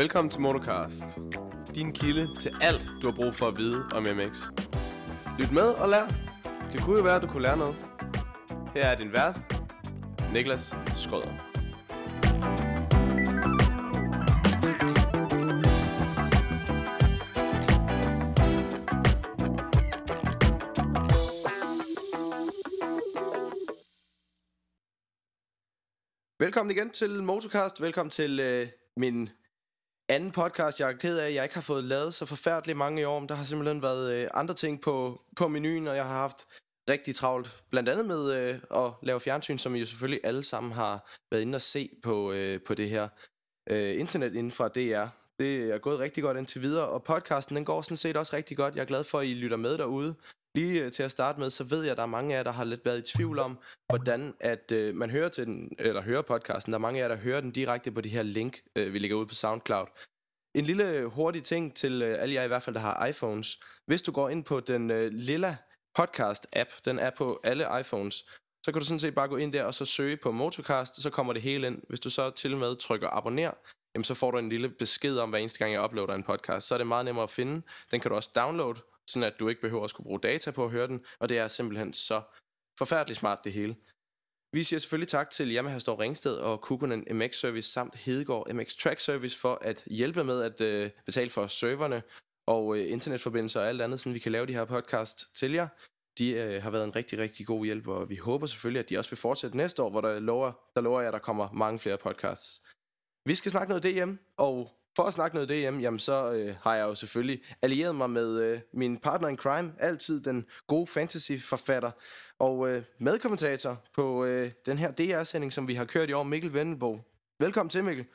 Velkommen til Motocast. Din kilde til alt, du har brug for at vide om MX. Lyt med og lær. Det kunne jo være, at du kunne lære noget. Her er din vært, Niklas Skrøder. Velkommen igen til Motocast. Velkommen til øh, min anden podcast. Jeg er ked af, at jeg ikke har fået lavet så forfærdeligt mange i år. Men der har simpelthen været øh, andre ting på, på menuen, og jeg har haft rigtig travlt. Blandt andet med øh, at lave fjernsyn, som I jo selvfølgelig alle sammen har været inde og se på, øh, på det her øh, internet inden fra DR. Det er gået rigtig godt indtil videre, og podcasten den går sådan set også rigtig godt. Jeg er glad for, at I lytter med derude. Lige øh, til at starte med, så ved jeg, at der er mange af jer, der har lidt været i tvivl om, hvordan at øh, man hører til den, eller hører podcasten. Der er mange af jer, der hører den direkte på det her link, øh, vi lægger ud på SoundCloud. En lille øh, hurtig ting til øh, alle jer i hvert fald, der har iPhones. Hvis du går ind på den øh, lilla podcast-app, den er på alle iPhones, så kan du sådan set bare gå ind der og så søge på Motocast, så kommer det hele ind. Hvis du så til med trykker abonner, jamen så får du en lille besked om, hver eneste gang jeg uploader en podcast. Så er det meget nemmere at finde. Den kan du også downloade, sådan at du ikke behøver at skulle bruge data på at høre den, og det er simpelthen så forfærdeligt smart det hele. Vi siger selvfølgelig tak til Yamaha Store Ringsted og Kukunen MX Service samt Hedegaard MX Track Service for at hjælpe med at øh, betale for serverne og øh, internetforbindelser og alt andet, så vi kan lave de her podcast til jer. De øh, har været en rigtig, rigtig god hjælp, og vi håber selvfølgelig, at de også vil fortsætte næste år, hvor der lover, der lover jeg, at der kommer mange flere podcasts. Vi skal snakke noget DM, og for at snakke noget DM, jamen så øh, har jeg jo selvfølgelig allieret mig med øh, min partner in crime, altid den gode fantasy-forfatter og øh, medkommentator på øh, den her DR-sending, som vi har kørt i år, Mikkel Vendelbo. Velkommen til, Mikkel.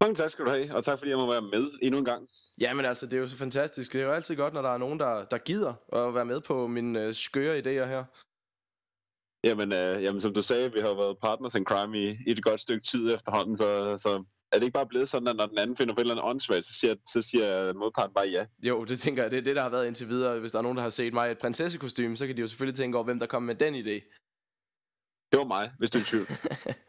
Mange tak skal du have, og tak fordi jeg må være med endnu en gang. Jamen altså, det er jo så fantastisk. Det er jo altid godt, når der er nogen, der, der gider at være med på mine øh, skøre idéer her. Jamen, øh, jamen, som du sagde, vi har været partners in crime i, i et godt stykke tid efterhånden, så, så er det ikke bare blevet sådan, at når den anden finder på et eller andet åndssvagt, så siger, så siger modparten bare ja? Jo, det tænker jeg, det er det, der har været indtil videre. Hvis der er nogen, der har set mig i et prinsessekostyme, så kan de jo selvfølgelig tænke over, hvem der kom med den idé. Det var mig, hvis du er i tvivl.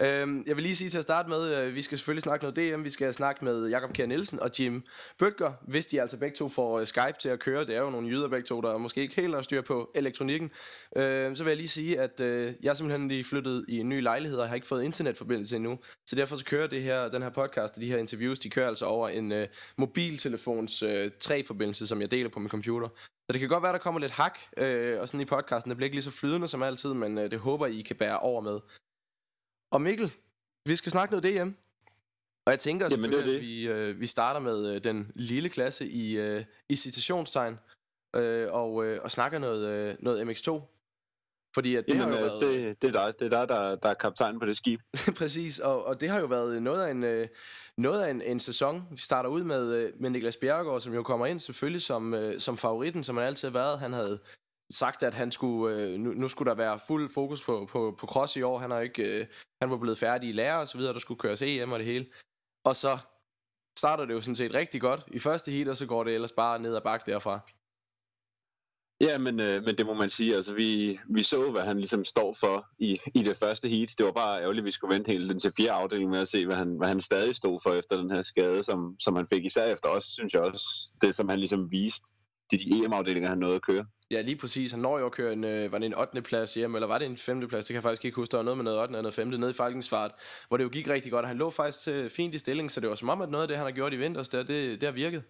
øhm, jeg vil lige sige til at starte med, at øh, vi skal selvfølgelig snakke noget DM. Vi skal snakke med Jakob Kjær Nielsen og Jim Bøtger, hvis de altså begge to får øh, Skype til at køre. Det er jo nogle jyder begge to, der måske ikke helt har styr på elektronikken. Øh, så vil jeg lige sige, at øh, jeg er simpelthen lige flyttet i en ny lejlighed, og har ikke fået internetforbindelse endnu. Så derfor så kører det her, den her podcast og de her interviews, de kører altså over en øh, mobiltelefons øh, 3-forbindelse, som jeg deler på min computer. Så det kan godt være, der kommer lidt hak øh, og sådan i podcasten. Det bliver ikke lige så flydende som altid, men øh, det håber I kan bære over med. Og Mikkel, vi skal snakke noget DM. Og jeg tænker Jamen, selvfølgelig, det det. at vi, øh, vi starter med øh, den lille klasse i, øh, i citationstegn. Øh, og, øh, og snakker noget, øh, noget MX2. Fordi at det Jamen, har jo øh, været... det, det er dig, det er dig der, der er kaptajn på det skib. Præcis, og, og det har jo været noget af en, øh, noget af en, en sæson. Vi starter ud med, øh, med Niklas Bjerregaard, som jo kommer ind selvfølgelig som, øh, som favoritten, som han altid har været. Han havde sagt, at han skulle, øh, nu, nu skulle der være fuld fokus på, på, på cross i år. Han, er ikke, øh, han var blevet færdig i lærer og så videre, der skulle køres EM og det hele. Og så starter det jo sådan set rigtig godt i første heat, og så går det ellers bare ned ad bakke derfra. Ja, men, øh, men det må man sige. Altså, vi, vi så, hvad han ligesom står for i, i det første heat. Det var bare ærgerligt, at vi skulle vente hele den til fjerde afdeling med at se, hvad han, hvad han stadig stod for efter den her skade, som, som han fik især efter os, synes jeg også. Det, som han ligesom viste til de EM-afdelinger, han nåede at køre. Ja, lige præcis. Han når jo at køre en, øh, var det en 8. plads hjem, eller var det en 5. plads? Det kan jeg faktisk ikke huske. Der var noget med noget 8. eller noget 5. nede i Falkensfart, hvor det jo gik rigtig godt. Han lå faktisk øh, fint i stilling, så det var som om, at noget af det, han har gjort i vinters, det, det, det har virket.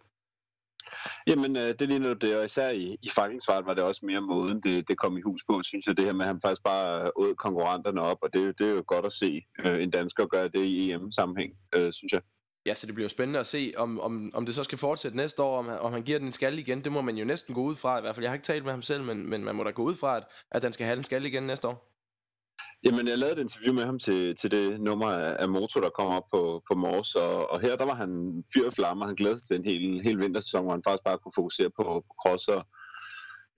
Jamen, øh, det ligner det, og især i, i Falkensfart var det også mere måden, det, det kom i hus på, synes jeg, det her med, at han faktisk bare åd konkurrenterne op, og det, det er jo godt at se øh, en dansker gøre det i EM-sammenhæng, øh, synes jeg. Ja, så det bliver jo spændende at se, om, om, om det så skal fortsætte næste år, om, om han giver den en skalle igen. Det må man jo næsten gå ud fra, i hvert fald. Jeg har ikke talt med ham selv, men, men man må da gå ud fra, at, at han skal have den skalle igen næste år. Jamen, jeg lavede et interview med ham til, til det nummer af Moto, der kom op på, på Mors, og, og her der var han fyr og flamme, han glædede sig til en hel, hel vintersæson, hvor han faktisk bare kunne fokusere på, på cross og,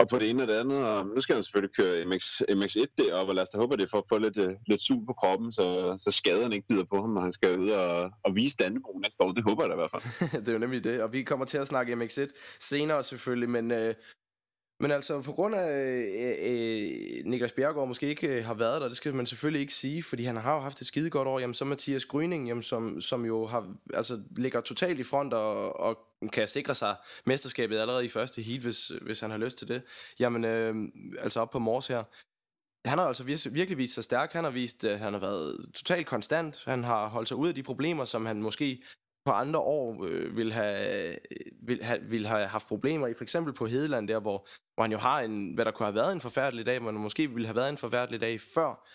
og på det ene og det andet, og nu skal han selvfølgelig køre MX, MX1 deroppe, og lad os da håbe, at det får få lidt, øh, lidt sul på kroppen, så, så skaderne ikke bider på ham, og han skal ud og, og vise Dannebro næste år. Det håber jeg da i hvert fald. det er jo nemlig det, og vi kommer til at snakke MX1 senere selvfølgelig, men øh, men altså, på grund af øh, øh, Niklas Bjergård måske ikke øh, har været der, det skal man selvfølgelig ikke sige, fordi han har jo haft et skide godt år, jamen så Mathias Gryning, jamen, som, som jo har, altså, ligger totalt i front og, og kan sikre sig mesterskabet allerede i første heat, hvis, hvis han har lyst til det. Jamen, øh, altså op på Mors her. Han har altså vir- virkelig vist sig stærk. Han har vist, at han har været totalt konstant. Han har holdt sig ud af de problemer, som han måske på andre år øh, vil, have, øh, vil, have, vil have haft problemer i. For eksempel på Hedeland der, hvor, hvor han jo har en, hvad der kunne have været en forfærdelig dag, men måske ville have været en forfærdelig dag før.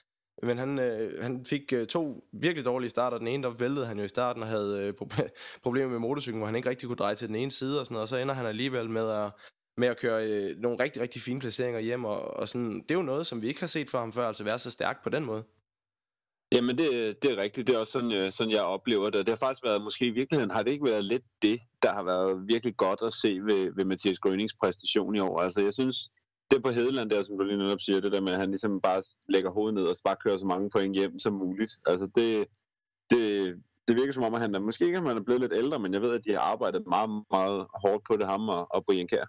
Men han, øh, han fik øh, to virkelig dårlige starter. Den ene, der væltede han jo i starten og havde øh, problemer med motorcyklen, hvor han ikke rigtig kunne dreje til den ene side og sådan noget. Og så ender han alligevel med at, med at køre øh, nogle rigtig, rigtig fine placeringer hjem. Og, og sådan, det er jo noget, som vi ikke har set fra ham før, altså være så stærk på den måde. Jamen, det, det er rigtigt. Det er også sådan, øh, sådan, jeg oplever det. Det har faktisk været, måske i virkeligheden, har det ikke været lidt det, der har været virkelig godt at se ved, ved Mathias Grønings præstation i år. Altså, jeg synes, det på Hedeland der, som du lige netop siger, det der med, at han ligesom bare lægger hovedet ned og bare kører så mange point hjem som muligt. Altså, det, det, det virker som om, at han er, måske ikke, at man er blevet lidt ældre, men jeg ved, at de har arbejdet meget, meget hårdt på det, ham og, og Brian Kær.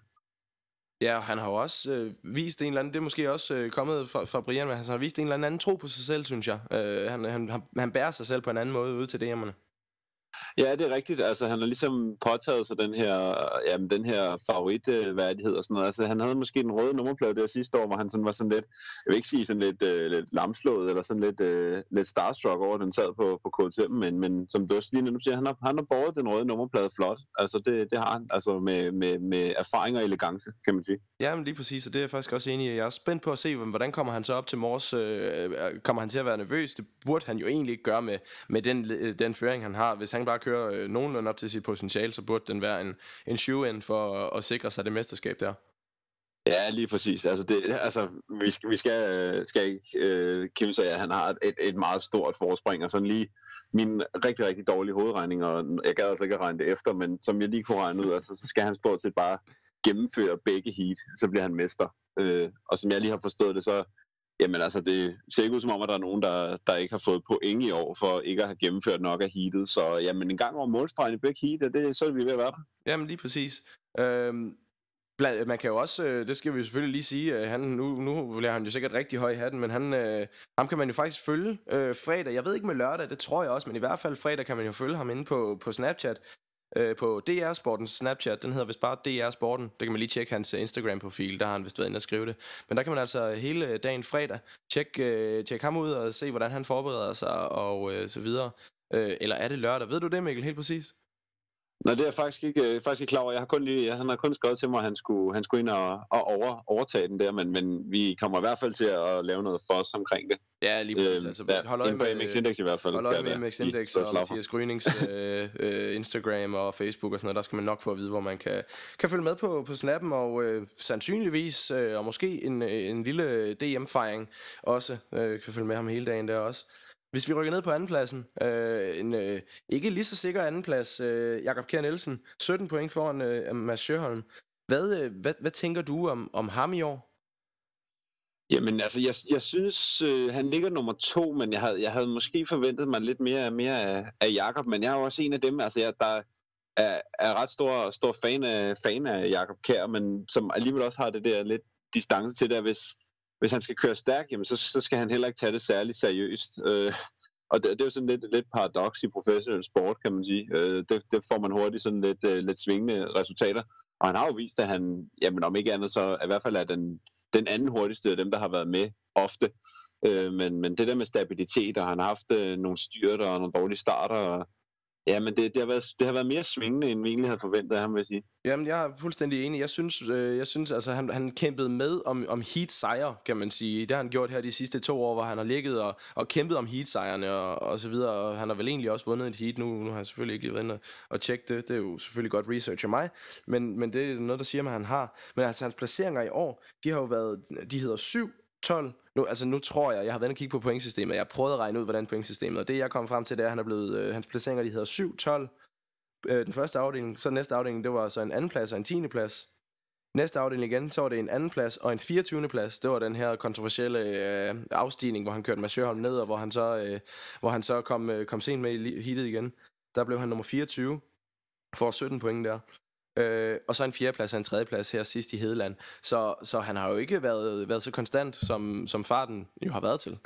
Ja, han har jo også øh, vist en eller anden, det er måske også øh, kommet fra, fra Brian, men han har vist en eller anden tro på sig selv, synes jeg. Øh, han, han, han bærer sig selv på en anden måde ud til DM'erne. Ja, det er rigtigt. Altså, han har ligesom påtaget sig den her, jamen, den her favoritværdighed og sådan noget. Altså, han havde måske den røde nummerplade der sidste år, hvor han sådan var sådan lidt, jeg vil ikke sige sådan lidt, øh, lidt lamslået, eller sådan lidt, øh, lidt starstruck over, den sad på, på KTM, men, men som du også lige nu siger, han har, han har båret den røde nummerplade flot. Altså, det, det har han, altså med, med, med erfaring og elegance, kan man sige. Ja, men lige præcis, og det er jeg faktisk også enig i. Jeg er spændt på at se, hvordan kommer han så op til Mors? Øh, øh, kommer han til at være nervøs? Det burde han jo egentlig ikke gøre med, med den, øh, den føring, han har. Hvis han bare kører øh, nogenlunde op til sit potentiale, så burde den være en, en shoe-in for at, at sikre sig det mesterskab der. Ja, lige præcis. Altså, det, altså vi skal, vi skal, øh, skal ikke øh, Kim sige, at han har et, et meget stort forspring, og sådan lige min rigtig, rigtig dårlige hovedregning, og jeg gad altså ikke at regne det efter, men som jeg lige kunne regne ud, altså, så skal han stort set bare gennemføre begge heat, så bliver han mester. Øh, og som jeg lige har forstået det, så Jamen altså, det ser ikke ud som om, at der er nogen, der, der ikke har fået point i år for ikke at have gennemført nok af heatet. Så jamen, en gang over målstregen i begge heat, det, så er vi ved at være der. Jamen lige præcis. Øhm, blandt, man kan jo også, øh, det skal vi jo selvfølgelig lige sige, øh, han, nu, nu bliver han jo sikkert rigtig høj i hatten, men han, øh, ham kan man jo faktisk følge øh, fredag. Jeg ved ikke med lørdag, det tror jeg også, men i hvert fald fredag kan man jo følge ham inde på, på Snapchat øh, på DR Sportens Snapchat. Den hedder vist bare DR Sporten. Der kan man lige tjekke hans øh, Instagram-profil. Der har han vist været inde og skrive det. Men der kan man altså hele øh, dagen fredag tjekke, øh, tjekke ham ud og se, hvordan han forbereder sig og øh, så videre. Øh, eller er det lørdag? Ved du det, Mikkel, helt præcis? Nej, det er jeg faktisk ikke, øh, faktisk ikke klar over. Jeg har kun lige, jeg, han har kun skrevet til mig, at han skulle, han skulle ind og, og over, overtage den der, men, men vi kommer i hvert fald til at lave noget for os omkring det. Ja, lige præcis. Øh, altså, ja, hold øje med MX Index i hvert fald. Hold øje med MX Index og Mathias Grynings øh, øh, Instagram og Facebook og sådan noget. Der skal man nok få at vide, hvor man kan, kan følge med på, på snappen, og øh, sandsynligvis, øh, og måske en, en lille DM-fejring også, øh, kan følge med ham hele dagen der også. Hvis vi rykker ned på andenpladsen, øh, en øh, ikke lige så sikker andenplads, øh, Jakob Kjær Nielsen, 17 point foran øh, Mads Sjøholm. Hvad, øh, hvad, hvad tænker du om, om ham i år? Jamen altså, jeg, jeg synes, øh, han ligger nummer to, men jeg havde, jeg havde måske forventet mig lidt mere, mere af, af Jakob, men jeg er jo også en af dem, altså jeg, der er, er ret stor, stor fan af, fan af Jakob Kjær, men som alligevel også har det der lidt distance til det, hvis, hvis han skal køre stærkt, jamen, så, så skal han heller ikke tage det særligt seriøst. Øh, og det, det er jo sådan lidt, lidt paradoks i professionel sport, kan man sige. Øh, det, det får man hurtigt sådan lidt, øh, lidt svingende resultater. Og han har jo vist, at han, jamen om ikke andet, så i hvert fald er den, den anden hurtigste af dem, der har været med ofte. Øh, men, men det der med stabilitet, og han har haft øh, nogle styrter og nogle dårlige starter, og Ja, men det, det, har været, det har været mere svingende, end vi egentlig havde forventet af ham, vil jeg sige. Jamen, jeg er fuldstændig enig. Jeg synes, øh, jeg synes altså, han, han kæmpede med om, om heat-sejre, kan man sige. Det har han gjort her de sidste to år, hvor han har ligget og, og kæmpet om heat-sejrene og, og så videre. Og han har vel egentlig også vundet et heat nu. Nu har jeg selvfølgelig ikke lige været inde og, tjekke det. Det er jo selvfølgelig godt research af mig. Men, men det er noget, der siger mig, at han har. Men altså, hans placeringer i år, de har jo været, de hedder 7, 12, nu, altså nu tror jeg, jeg har været og kigge på pointsystemet, jeg har prøvet at regne ud, hvordan pointsystemet, og det jeg kom frem til, det er, at han er blevet, øh, hans placeringer, de hedder 7, 12, øh, den første afdeling, så den næste afdeling, det var så en anden plads og en 10. plads. Næste afdeling igen, så var det en anden plads og en 24. plads. Det var den her kontroversielle øh, afstigning, hvor han kørte med Sjøholm ned, og hvor han så, øh, hvor han så kom, øh, kom sent med i heatet igen. Der blev han nummer 24, for 17 point der. Øh, og så en fjerdeplads og en tredjeplads her sidst i Hedeland. Så, så han har jo ikke været, været så konstant, som, som farten jo har været til.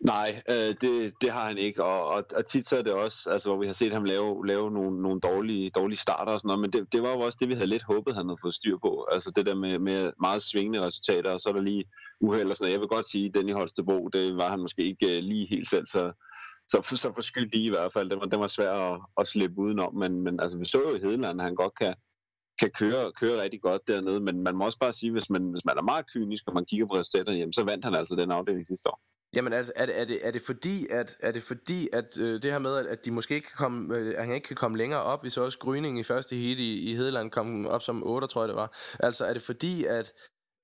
Nej, øh, det, det har han ikke, og, og, og tit så er det også, altså, hvor vi har set ham lave, lave nogle, nogle dårlige, dårlige starter og sådan noget, men det, det var jo også det, vi havde lidt håbet, han havde fået styr på. Altså det der med, med meget svingende resultater, og så er der lige uheld og sådan noget. Jeg vil godt sige, at Danny Holstebro, det var han måske ikke øh, lige helt selv, så, så, så for lige i hvert fald. Det var, det var svært at, at slippe udenom, men, men altså, vi så jo i Hedeland, at han godt kan, kan køre, køre rigtig godt dernede, men man må også bare sige, hvis man, hvis man er meget kynisk, og man kigger på resultaterne, jamen, så vandt han altså den afdeling sidste år. Jamen altså, er, er, er, det, er det fordi, at, er det fordi, at øh, det her med, at, at de måske ikke kan komme, øh, han ikke kan komme længere op, hvis også Gryning i første heat i, i Hedeland kom op som 8, tror jeg det var. Altså er det fordi, at,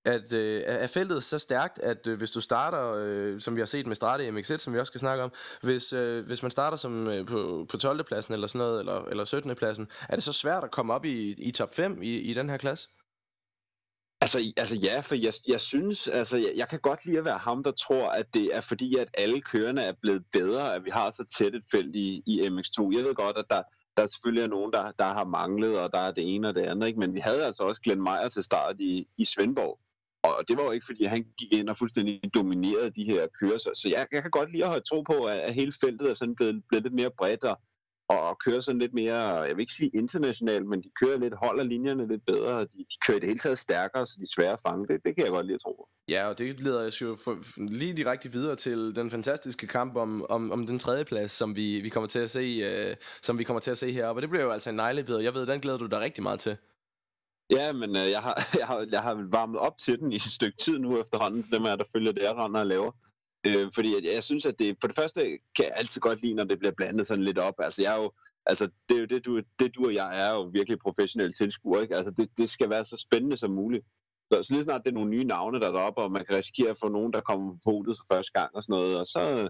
at øh, er feltet så stærkt, at øh, hvis du starter, øh, som vi har set med Strade MX1, som vi også skal snakke om, hvis, øh, hvis man starter som øh, på, på 12. pladsen eller sådan noget, eller, eller 17. pladsen, er det så svært at komme op i, i top 5 i, i den her klasse? Altså, altså ja, for jeg, jeg synes, altså jeg, jeg kan godt lide at være ham, der tror, at det er fordi, at alle kørende er blevet bedre, at vi har så tæt et felt i, i MX2. Jeg ved godt, at der, der selvfølgelig er nogen, der, der har manglet, og der er det ene og det andet, ikke? men vi havde altså også Glenn Meyer til start i, i Svendborg. Og det var jo ikke, fordi han gik ind og fuldstændig dominerede de her kører. Så jeg, jeg kan godt lide at have tro på, at, at hele feltet er sådan blevet, blevet lidt mere bredt, og, og kører sådan lidt mere, jeg vil ikke sige internationalt, men de kører lidt, holder linjerne lidt bedre, og de, de kører i det hele taget stærkere, så de er svære at fange. Det, det kan jeg godt lide at tro. Ja, og det leder os jo for, lige direkte videre til den fantastiske kamp om, om, om den tredje plads, som vi, vi kommer til at se, uh, som vi kommer til at se heroppe. Og det bliver jo altså en neglebid. Jeg ved, den glæder du dig rigtig meget til. Ja, men øh, jeg, har, jeg, har, jeg har varmet op til den i et stykke tid nu efterhånden, for dem er der følger det, jeg render og laver. Øh, fordi jeg, jeg synes, at det for det første kan jeg altid godt lide, når det bliver blandet sådan lidt op. Altså, jeg er jo, altså det er jo det, du, det du og jeg er jo virkelig professionelle tilskuere, ikke? Altså, det, det skal være så spændende som muligt. Så, så lige snart det er nogle nye navne, der er deroppe, og man kan risikere at få nogen, der kommer på podiet for første gang og sådan noget, og så,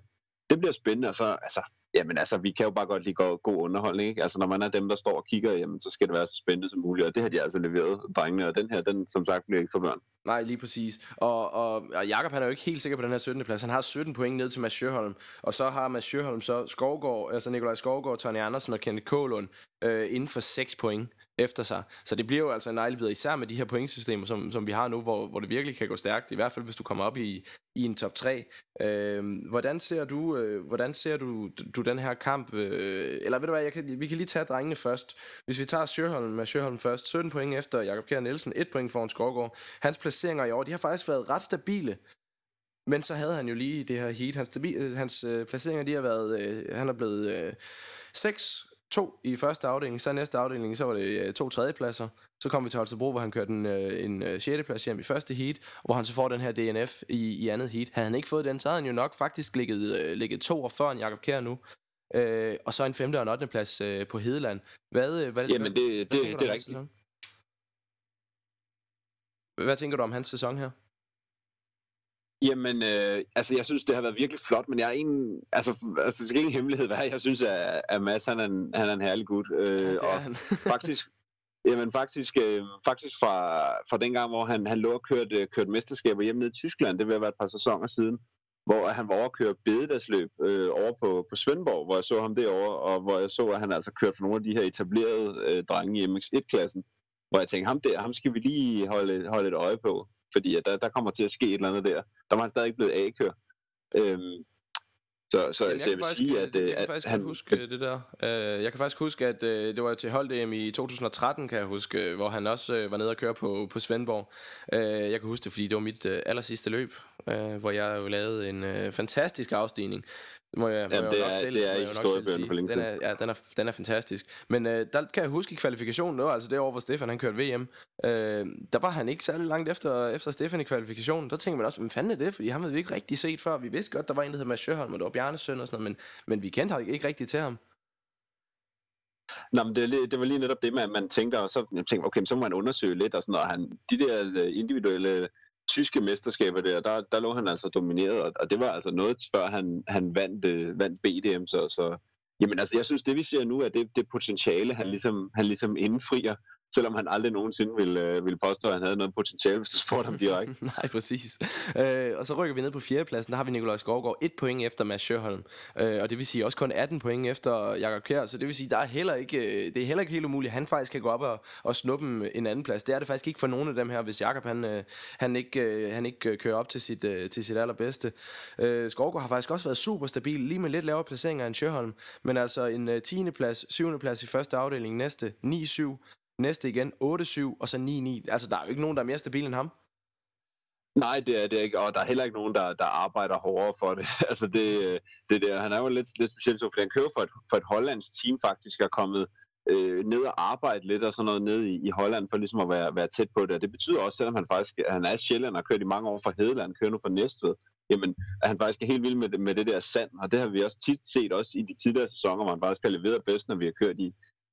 det bliver spændende, og så, altså, jamen altså, vi kan jo bare godt lide god, god underholdning, ikke? Altså, når man er dem, der står og kigger, jamen, så skal det være så spændende som muligt, og det har de altså leveret, drengene, og den her, den, som sagt, bliver ikke for børn. Nej, lige præcis. Og, og, og Jakob han er jo ikke helt sikker på den her 17. plads. Han har 17 point ned til Mads Sjøholm. Og så har Mads Sjøholm så Skovgård, altså Nikolaj Skovgård, Tony Andersen og Kenneth Kålund øh, inden for 6 point efter sig. Så det bliver jo altså en neglebid, især med de her pointsystemer, som, som vi har nu, hvor, hvor det virkelig kan gå stærkt, i hvert fald hvis du kommer op i, i en top 3. Øh, hvordan ser du øh, hvordan ser du, du den her kamp? Øh, eller ved du hvad, jeg kan, vi kan lige tage drengene først. Hvis vi tager Sjøholm med Sjøholm først, 17 point efter Jakob Kjær Nielsen, 1 point foran Skovgård. Hans placeringer i år, de har faktisk været ret stabile. Men så havde han jo lige det her heat. Hans, stabi- øh, hans øh, placeringer, de har været... Øh, han er blevet øh, 6 to i første afdeling, så i næste afdeling, så var det øh, to tredjepladser. Så kom vi til Holstebro, hvor han kørte en, øh, en øh, 6. plads hjem i første heat, hvor han så får den her DNF i, i andet heat. Havde han ikke fået den, så havde han jo nok faktisk ligget, øh, ligget to og før en Jakob Kjær nu. Øh, og så en 5. og en 8. plads øh, på Hedeland. Hvad, øh, hvad, Jamen, det, det, hvad det, det er rigtigt. Hvad tænker du om hans sæson her? Jamen, øh, altså jeg synes, det har været virkelig flot, men jeg er en, altså, altså det skal ingen hemmelighed være, jeg synes, at, at Mads, han er en, han er en herlig gut. Øh, ja, og han. faktisk, jamen faktisk, øh, faktisk fra, fra den gang, hvor han, han lå og kørte, kørte mesterskaber hjemme nede i Tyskland, det vil have været et par sæsoner siden, hvor han var over at køre bededagsløb øh, over på, på Svendborg, hvor jeg så ham derovre, og hvor jeg så, at han altså kørte for nogle af de her etablerede øh, drenge i MX1-klassen, hvor jeg tænkte, ham der, ham skal vi lige holde, holde et øje på fordi at der, der kommer til at ske et eller andet der. Der var han stadig ikke blevet A-kør. Øhm, så, så, jeg, så jeg vil sige, at, jeg kan at faktisk han... huske det der. Uh, jeg kan faktisk huske, at det var til hold i 2013, kan jeg huske, hvor han også var nede og køre på, på Svendborg. Jeg kan huske det, fordi det var mit aller sidste løb, hvor jeg jo lavede en fantastisk afstigning må jeg, må Jamen, jeg det, er, selv, det er ikke historiebøgerne for længe den er, ja, den er, den er fantastisk. Men øh, der kan jeg huske i kvalifikationen, nu, altså det år, hvor Stefan han kørte VM, øh, der var han ikke særlig langt efter, efter Stefan i kvalifikationen. Der tænkte man også, hvad fanden er det? Fordi ham havde vi ikke rigtig set før. Vi vidste godt, der var en, der hed Mads Sjøholm, og det var Bjarnes søn og sådan noget, men, men vi kendte ikke rigtig til ham. Nå, men det, det var lige netop det, man, man tænker, og så jeg tænker, okay, så må man undersøge lidt, og sådan noget. Han, de der øh, individuelle tyske mesterskaber der, der, der lå han altså domineret, og og det var altså noget før han, han vandt, øh, vandt BDM, så, så. Jamen altså jeg synes det vi ser nu er det, det potentiale han ligesom, han ligesom indfrier, selvom han aldrig nogensinde ville, øh, ville påstå, at han havde noget potentiale, hvis du spurgte ham direkte. Nej, præcis. Øh, og så rykker vi ned på fjerdepladsen, der har vi Nikolaj Skovgaard, et point efter Mads Sjøholm, øh, og det vil sige også kun 18 point efter Jakob Kjær, så det vil sige, der er heller ikke, øh, det er heller ikke helt umuligt, at han faktisk kan gå op og, og snuppe en anden plads. Det er det faktisk ikke for nogen af dem her, hvis Jakob han, øh, han ikke, øh, han ikke kører op til sit, til sit allerbedste. Øh, Skovgaard har faktisk også været super stabil, lige med lidt lavere placeringer end Sjøholm, men altså en 10. plads, 7. plads i første afdeling, næste 9-7, næste igen 8-7, og så 9-9. Altså, der er jo ikke nogen, der er mere stabil end ham. Nej, det er det ikke, og der er heller ikke nogen, der, der arbejder hårdere for det. altså det, det der, han er jo lidt, lidt specielt, så, fordi han kører for et, for et hollandsk team faktisk, er kommet øh, ned og arbejde lidt og sådan noget ned i, i Holland, for ligesom at være, være tæt på det. Og det betyder også, selvom han faktisk han er Sjælland og kørt i mange år fra Hedeland, kører nu fra Næstved, jamen, at han faktisk er helt vild med det, med det der sand, og det har vi også tit set også i de tidligere sæsoner, hvor han faktisk har leveret bedst, når vi har kørt i,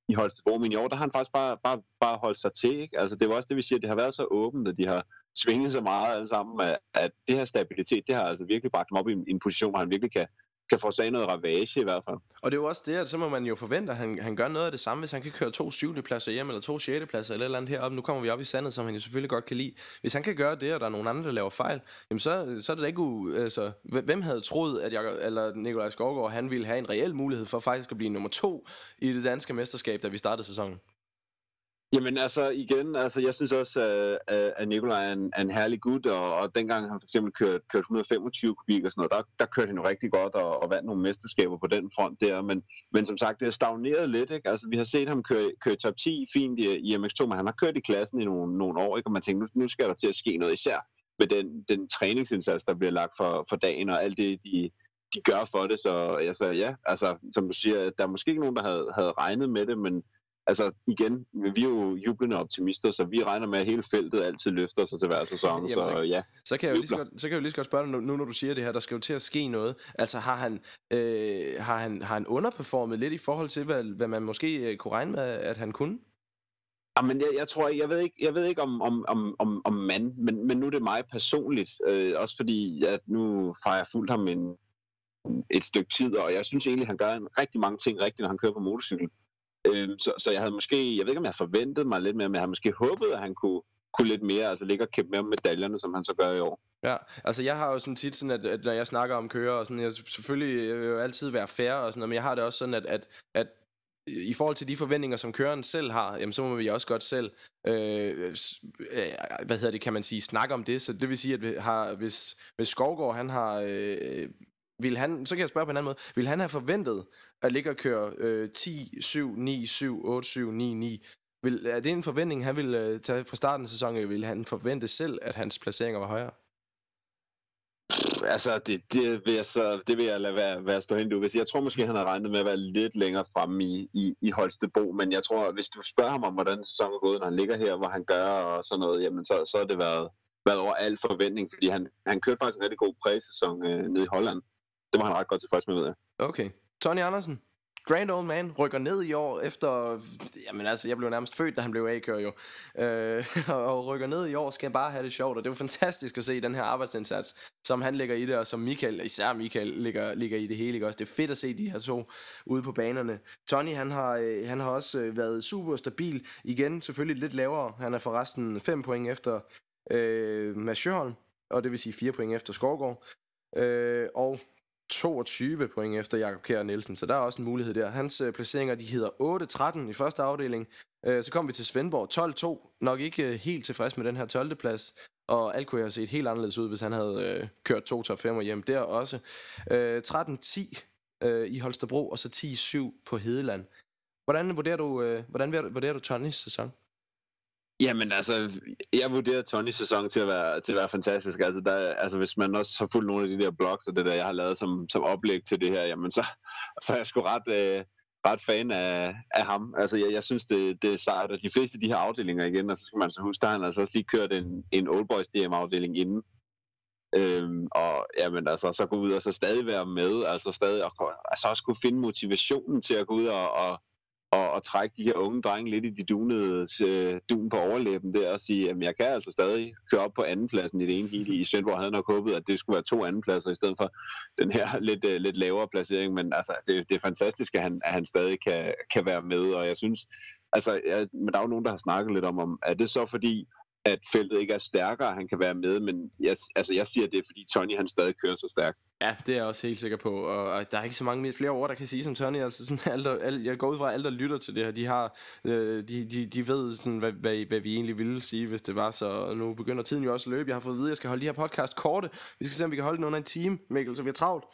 i Holstebro. Men i år, der har han faktisk bare, bare, bare holdt sig til. Ikke? Altså, det var også det, vi siger, det har været så åbent, at de har svinget så meget alle sammen, at, at det her stabilitet, det har altså virkelig bragt ham op i en, en position, hvor han virkelig kan, kan få noget ravage i hvert fald. Og det er jo også det, at så må man jo forvente, at han, han gør noget af det samme, hvis han kan køre to syvende pladser hjem, eller to sjette pladser, eller et eller andet heroppe. Nu kommer vi op i sandet, som han jo selvfølgelig godt kan lide. Hvis han kan gøre det, og der er nogen andre, der laver fejl, jamen så, så er det da ikke u... Altså, hvem havde troet, at jeg, eller Nikolaj Skovgaard, han ville have en reel mulighed for faktisk at blive nummer to i det danske mesterskab, da vi startede sæsonen? Jamen altså igen, altså jeg synes også, at, at Nikolaj er en, er en herlig gut, og, og dengang han for eksempel kørte, kørte 125 kubik og sådan noget, der, der kørte han jo rigtig godt og, og vandt nogle mesterskaber på den front der, men, men som sagt, det er stagneret lidt, ikke? Altså vi har set ham køre, køre top 10 fint i, i MX2, men han har kørt i klassen i nogle, nogle år, ikke? Og man tænker, nu, nu skal der til at ske noget især med den, den træningsindsats, der bliver lagt for, for dagen, og alt det, de, de gør for det, så altså, ja, altså som du siger, der er måske ikke nogen, der havde, havde regnet med det, men altså igen, vi er jo jublende optimister, så vi regner med, at hele feltet altid løfter sig til hver sæson, Jamen, så, så ja. Så kan, jeg jo lige så, godt, så kan jeg jo lige så godt spørge dig, nu, når du siger det her, der skal jo til at ske noget. Altså har han, øh, har han, har han underperformet lidt i forhold til, hvad, hvad man måske øh, kunne regne med, at han kunne? Jamen, jeg, jeg tror jeg ved ikke, jeg ved ikke om, om, om, om, om mand, men, men nu er det mig personligt, øh, også fordi at nu har jeg fulgt ham en, et stykke tid, og jeg synes egentlig, han gør en rigtig mange ting rigtigt, når han kører på motorcykel. Øh, så, så jeg havde måske, jeg ved ikke om jeg havde forventet mig lidt mere, men jeg havde måske håbet, at han kunne, kunne lidt mere, altså ligge og kæmpe mere med medaljerne, som han så gør i år. Ja, altså jeg har jo sådan tit sådan, at, at når jeg snakker om kører, og sådan, jeg selvfølgelig jeg vil jo altid være fair og sådan noget, men jeg har det også sådan, at, at, at i forhold til de forventninger, som køreren selv har, jamen, så må vi også godt selv, øh, øh hvad hedder det, kan man sige, snakke om det. Så det vil sige, at har, hvis, hvis Skovgaard, han har øh, vil han, så kan jeg spørge på en anden måde, vil han have forventet at ligge og køre øh, 10, 7, 9, 7, 8, 7, 9, 9? Vil, er det en forventning, han vil øh, tage fra starten af sæsonen? Vil han forvente selv, at hans placeringer var højere? Altså, det, det, vil jeg så, det vil jeg lade være, være stå hen. Jeg tror måske, han har regnet med at være lidt længere fremme i, i, i Holstebro, men jeg tror, hvis du spørger ham om, hvordan sæsonen er gået, når han ligger her, hvor han gør og sådan noget, jamen så, så har det været, været over al forventning, fordi han, han kørte faktisk en rigtig god præsæson øh, nede i Holland det var han ret godt tilfreds med, ved jeg. Okay. Tony Andersen, Grand Old Man rykker ned i år efter, jamen altså, jeg blev nærmest født, da han blev A-kører jo, øh, og rykker ned i år, skal jeg bare have det sjovt, og det var fantastisk at se den her arbejdsindsats, som han ligger i det, og som Michael, især Michael, ligger, ligger i det hele, ikke også? Det er fedt at se de her to ude på banerne. Tony, han har, øh, han har også øh, været super stabil, igen selvfølgelig lidt lavere, han er forresten 5 point efter øh, Mads Sjøholm, og det vil sige 4 point efter Skovgaard. øh, og 22 point efter Jakob Kjær Nielsen, så der er også en mulighed der. Hans øh, placeringer, de hedder 8-13 i første afdeling. Øh, så kom vi til Svendborg 12-2. Nok ikke øh, helt tilfreds med den her 12. plads. Og alt kunne have set helt anderledes ud, hvis han havde øh, kørt to top 5 hjem der også. Øh, 13-10 øh, i Holstebro, og så 10-7 på Hedeland. Hvordan vurderer du, øh, hvordan vurderer du Tonys sæson? Jamen altså, jeg vurderer Tonys sæson til at være, til at være fantastisk. Altså, der, altså, hvis man også har fulgt nogle af de der blogs og det der, jeg har lavet som, som oplæg til det her, jamen så, så er jeg sgu ret, øh, ret fan af, af ham. Altså, jeg, jeg synes, det, det er sejt. Og de fleste af de her afdelinger igen, og så skal man så huske, der har han altså også lige kørt en, en Old Boys DM-afdeling inden. Øhm, og jamen, altså, så gå ud og så stadig være med, altså stadig, og, altså også kunne finde motivationen til at gå ud og, og og, og trække de her unge drenge lidt i de dunede øh, dun på overlæben der og sige, at jeg kan altså stadig køre op på andenpladsen i det ene hele i Svendborg. havde nok håbet, at det skulle være to andenpladser i stedet for den her lidt, øh, lidt lavere placering, men altså, det, det er fantastisk, at han, at han stadig kan, kan være med, og jeg synes, Altså, jeg, men der er jo nogen, der har snakket lidt om, om er det så fordi, at feltet ikke er stærkere, han kan være med, men jeg, altså, jeg siger, det fordi Tony han stadig kører så stærkt. Ja, det er jeg også helt sikker på, og, og der er ikke så mange flere ord, der kan sige som Tony. Altså sådan, alt, alt, jeg går ud fra, at alle, der lytter til det her, de, har, øh, de, de, de ved, sådan, hvad, hvad, hvad vi egentlig ville sige, hvis det var så. Nu begynder tiden jo også at løbe. Jeg har fået at vide, at jeg skal holde de her podcast korte. Vi skal se, om vi kan holde den under en time, Mikkel, så vi er travlt.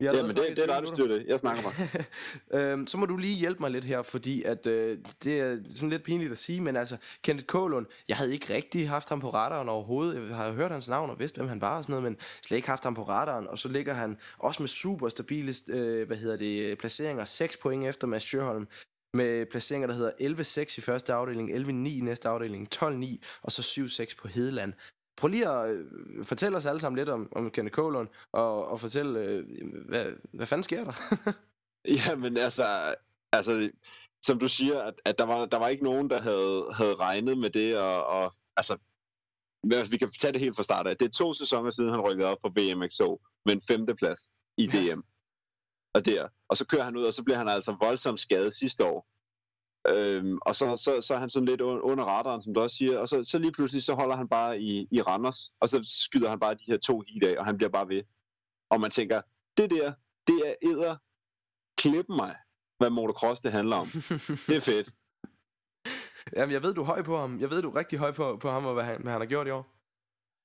Ja, men det, det er dig, der styrer det. Jeg snakker mig. øhm, så må du lige hjælpe mig lidt her, fordi at, øh, det er sådan lidt pinligt at sige, men altså, Kenneth Kålund, jeg havde ikke rigtig haft ham på radaren overhovedet. Jeg har hørt hans navn og vidst, hvem han var og sådan noget, men slet ikke haft ham på radaren. Og så ligger han også med super stabile, øh, hvad hedder det, placeringer, 6 point efter Mads Sjøholm med placeringer, der hedder 11-6 i første afdeling, 11-9 i næste afdeling, 12-9 og så 7-6 på Hedeland. Prøv lige at øh, fortælle os alle sammen lidt om, om Kenneth Kålund, og, og fortælle, øh, hvad, hvad fanden sker der? Jamen altså, altså, som du siger, at, at der, var, der var ikke nogen, der havde, havde regnet med det, og, og altså, vi kan tage det helt fra start af. Det er to sæsoner siden, han rykkede op på BMXO med en femteplads i DM. og der. Og så kører han ud, og så bliver han altså voldsomt skadet sidste år. Øhm, og så, så, så er han sådan lidt under radaren, som du også siger, og så, så lige pludselig så holder han bare i, i Randers, og så skyder han bare de her to hit af, og han bliver bare ved. Og man tænker, det der, det er æder klippe mig, hvad motocross det handler om. det er fedt. Jamen, jeg ved, du er høj på ham. Jeg ved, du er rigtig høj på, på ham, og hvad han, hvad han har gjort i år.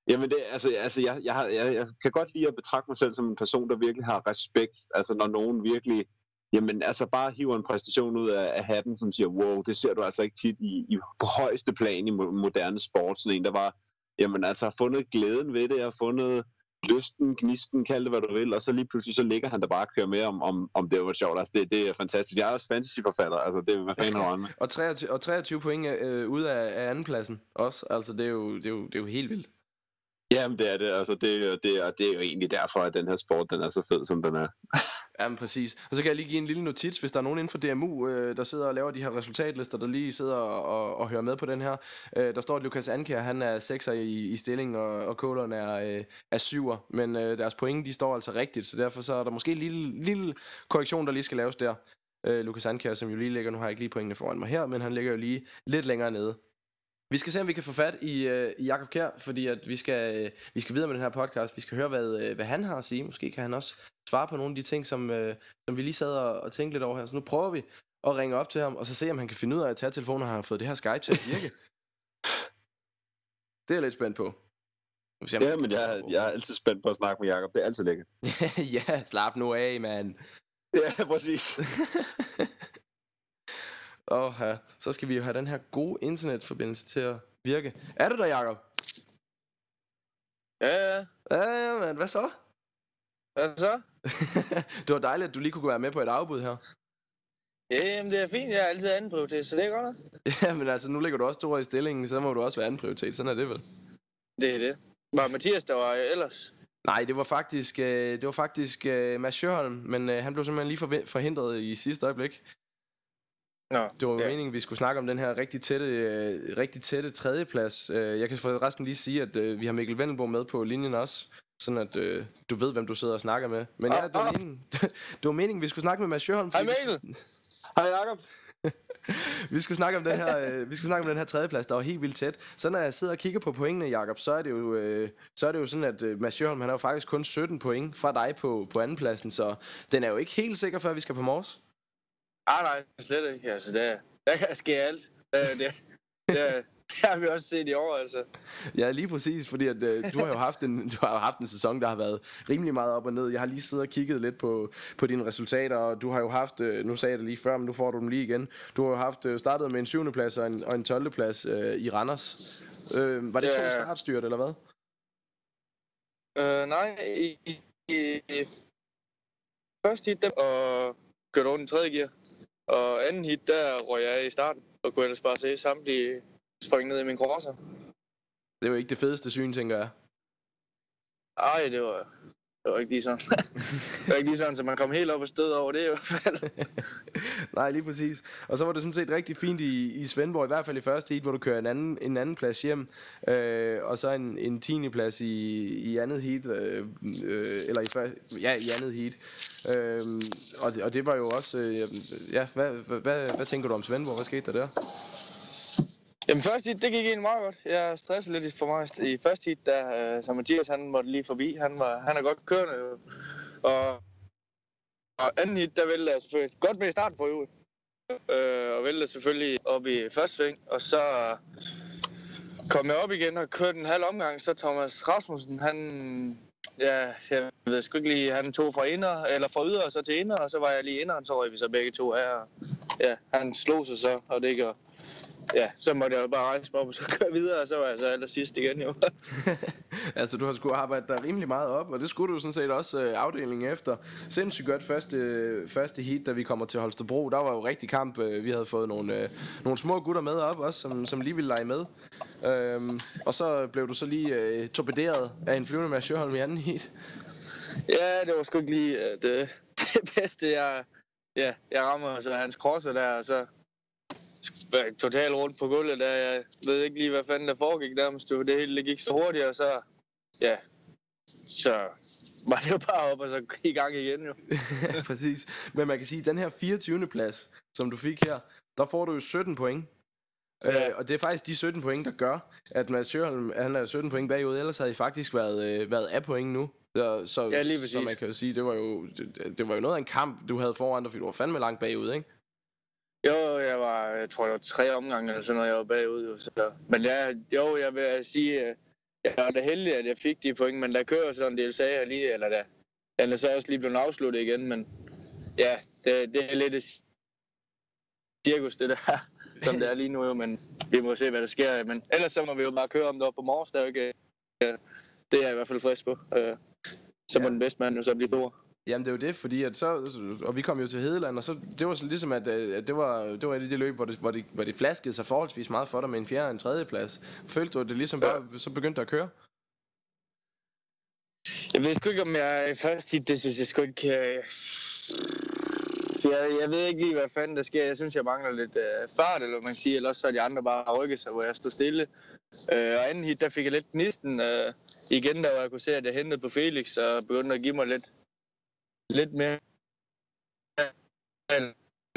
Jamen, det, altså, altså jeg, jeg, har, jeg, jeg kan godt lide at betragte mig selv som en person, der virkelig har respekt. Altså, når nogen virkelig jamen altså bare hiver en præstation ud af, af hatten, som siger, wow, det ser du altså ikke tit i, i på højeste plan i moderne sport. Sådan en, der var, jamen altså har fundet glæden ved det, har fundet lysten, gnisten, kald det hvad du vil, og så lige pludselig så ligger han der bare og kører med, om, om, om det var sjovt. Altså, det, det er fantastisk. Jeg er også fantasyforfatter, altså det er, hvad fanden har med. og, 23, og 23 point øh, ud af, af andenpladsen også, altså det er, jo, det, er jo, det er jo helt vildt. Jamen det er det, altså det, det, og det er jo egentlig derfor, at den her sport, den er så fed, som den er. Jamen præcis. Og så kan jeg lige give en lille notits, hvis der er nogen inden for DMU, øh, der sidder og laver de her resultatlister, der lige sidder og, og, hører med på den her. Øh, der står, at Lukas Anker, han er 6'er i, i stilling, og, og Kåleren er, øh, er syver. Men øh, deres point, de står altså rigtigt, så derfor så er der måske en lille, lille korrektion, der lige skal laves der. Øh, Lukas Anker, som jo lige ligger, nu har jeg ikke lige pointene foran mig her, men han ligger jo lige lidt længere nede. Vi skal se, om vi kan få fat i, øh, i Jakob Kjær, fordi at vi, skal, øh, vi skal videre med den her podcast. Vi skal høre, hvad, øh, hvad han har at sige. Måske kan han også svare på nogle af de ting, som, øh, som vi lige sad og, og tænkte lidt over her. Så nu prøver vi at ringe op til ham, og så se, om han kan finde ud af at tage telefonen, og har fået det her Skype til at virke. det er jeg lidt spændt på. Se, ja, men jeg, jeg er altid spændt på at snakke med Jakob. Det er altid lækkert. ja, slap nu af, mand. Ja, præcis. Og ja, så skal vi jo have den her gode internetforbindelse til at virke. Er du der, Jacob? Ja, ja. Ja, ja, men hvad så? Hvad så? det var dejligt, at du lige kunne være med på et afbud her. Jamen, det er fint. Jeg er altid anden prioritet, så det er godt. ja, men altså, nu ligger du også to i stillingen, så må du også være anden prioritet. Sådan er det vel? Det er det. Var Mathias, der var ellers? Nej, det var faktisk, øh, det var faktisk øh, Mads Sjøholm, men øh, han blev simpelthen lige forhindret i sidste øjeblik. Nå, det var ja. meningen, vi skulle snakke om den her rigtig tætte, øh, rigtig tætte tredjeplads. Øh, jeg kan forresten lige sige, at øh, vi har Mikkel Vendelbo med på linjen også, sådan at øh, du ved, hvem du sidder og snakker med. Men ja, det var, meningen, det var meningen, vi skulle snakke med Mads Sjøholm. Hej Mikkel! Hej Jacob! vi skulle snakke om den her øh, vi skulle snakke om den her tredjeplads der var helt vildt tæt. Så når jeg sidder og kigger på pointene, Jakob, så er det jo øh, så er det jo sådan at øh, Mads Sjøholm, han har jo faktisk kun 17 point fra dig på på andenpladsen, så den er jo ikke helt sikker før vi skal på Mors. Ah, nej, slet ikke. Altså, det, der kan ske alt. Det, det, det, det har vi også set i år, altså. Ja, lige præcis, fordi at, øh, du har jo haft en, du har haft en sæson, der har været rimelig meget op og ned. Jeg har lige siddet og kigget lidt på, på dine resultater, og du har jo haft, øh, nu sagde jeg det lige før, men nu får du dem lige igen. Du har jo haft øh, startet med en 7. plads og en, og en 12. plads øh, i Randers. Øh, var det ja. to startstyrt, eller hvad? Øh, nej, i, i, i første hit, og kørte over den tredje gear. Og anden hit, der røg jeg i starten, og kunne ellers bare se samtlige springe ned i min crosser. Det var ikke det fedeste syn, tænker jeg. Ej, det var, det var ikke lige sådan. det var ikke lige sådan, så man kom helt op og stød over det i hvert fald. Nej, lige præcis. Og så var det sådan set rigtig fint i, i Svendborg, i hvert fald i første heat, hvor du kører en anden, en anden plads hjem, øh, og så en, en tiende plads i, i andet heat, øh, øh, eller i, første, ja, i andet heat. Øh, og, det, og det var jo også, øh, ja, hvad, hvad, hvad, hvad tænker du om Svendborg? Hvad skete der der? Jamen første hit, det gik egentlig meget godt. Jeg stressede lidt for mig i første hit, da øh, uh, som Mathias han måtte lige forbi. Han, var, han er godt kørende. Jo. Og, og anden hit, der vælger jeg selvfølgelig godt med i starten for øvrigt. Uh, og vælger selvfølgelig op i første sving. Og så øh, kom jeg op igen og kørte en halv omgang. Så Thomas Rasmussen, han Ja, jeg ved sgu ikke lige, han tog fra inder, eller fra yder og så til inder, og så var jeg lige inder, så røg vi så begge to af. Ja, han slog sig så, og det gør, ja, så måtte jeg jo bare rejse mig op og så køre videre, og så var jeg så aller sidst igen jo. altså, du har sgu arbejdet dig rimelig meget op, og det skulle du sådan set også øh, afdelingen efter. Sindssygt godt første, første heat, da vi kommer til Holstebro. Der var jo rigtig kamp. Øh, vi havde fået nogle, øh, nogle små gutter med op også, som, som lige ville lege med. Øhm, og så blev du så lige øh, torpederet af en flyvende med Sjøholm i anden heat. Ja, det var sgu ikke lige øh, det, det bedste. Jeg, ja, jeg rammer så hans krosser der, og så totalt rundt på gulvet der. Jeg ved ikke lige, hvad fanden der foregik nærmest. Det, det hele det gik så hurtigt, og så, ja, så var det jo bare op og så i gang igen jo. Præcis. Men man kan sige, at den her 24. plads, som du fik her, der får du jo 17 point. Ja. Øh, og det er faktisk de 17 point, der gør, at Mads Sjøholm, han er 17 point bagud, ellers havde I faktisk været, øh, været af point nu. Så, så, ja, lige så man kan jo sige, det var jo, det, det var jo noget af en kamp, du havde foran dig, fordi du var fandme langt bagud, ikke? Jo, jeg var, jeg tror, jeg var tre omgange eller sådan noget, jeg var bagud. Jo, så. Men ja, jo, jeg vil sige, øh, jeg var da heldig, at jeg fik de point, men der kører sådan en del sager lige, eller der, den er så også lige blevet afsluttet igen, men ja, det, det er lidt et cirkus, det der, som det er lige nu jo, men vi må se, hvad der sker. Men ellers så må vi jo bare køre om det op på morges, der er ikke, det er jeg i hvert fald frisk på. Øh, så må ja. den bedste mand jo så blive stor. Jamen det er jo det, fordi at så, og vi kom jo til Hedeland, og så, det var så ligesom, at, øh, at det var, det var et af de løb, hvor det, hvor, det, hvor det flaskede sig forholdsvis meget for dig med en fjerde og en tredje plads. Følte du, at det ligesom bare, så begyndte at køre? Jeg ved sgu ikke, om jeg først i det synes jeg sgu ikke... Jeg, jeg, jeg ved ikke lige, hvad fanden der sker. Jeg synes, jeg mangler lidt uh, fart, eller man kan sige, eller også så er de andre bare rykket sig, hvor jeg står stille. Øh, og anden hit, der fik jeg lidt gnisten øh, igen, der hvor jeg kunne se, at jeg hentede på Felix, og begyndte at give mig lidt, lidt mere.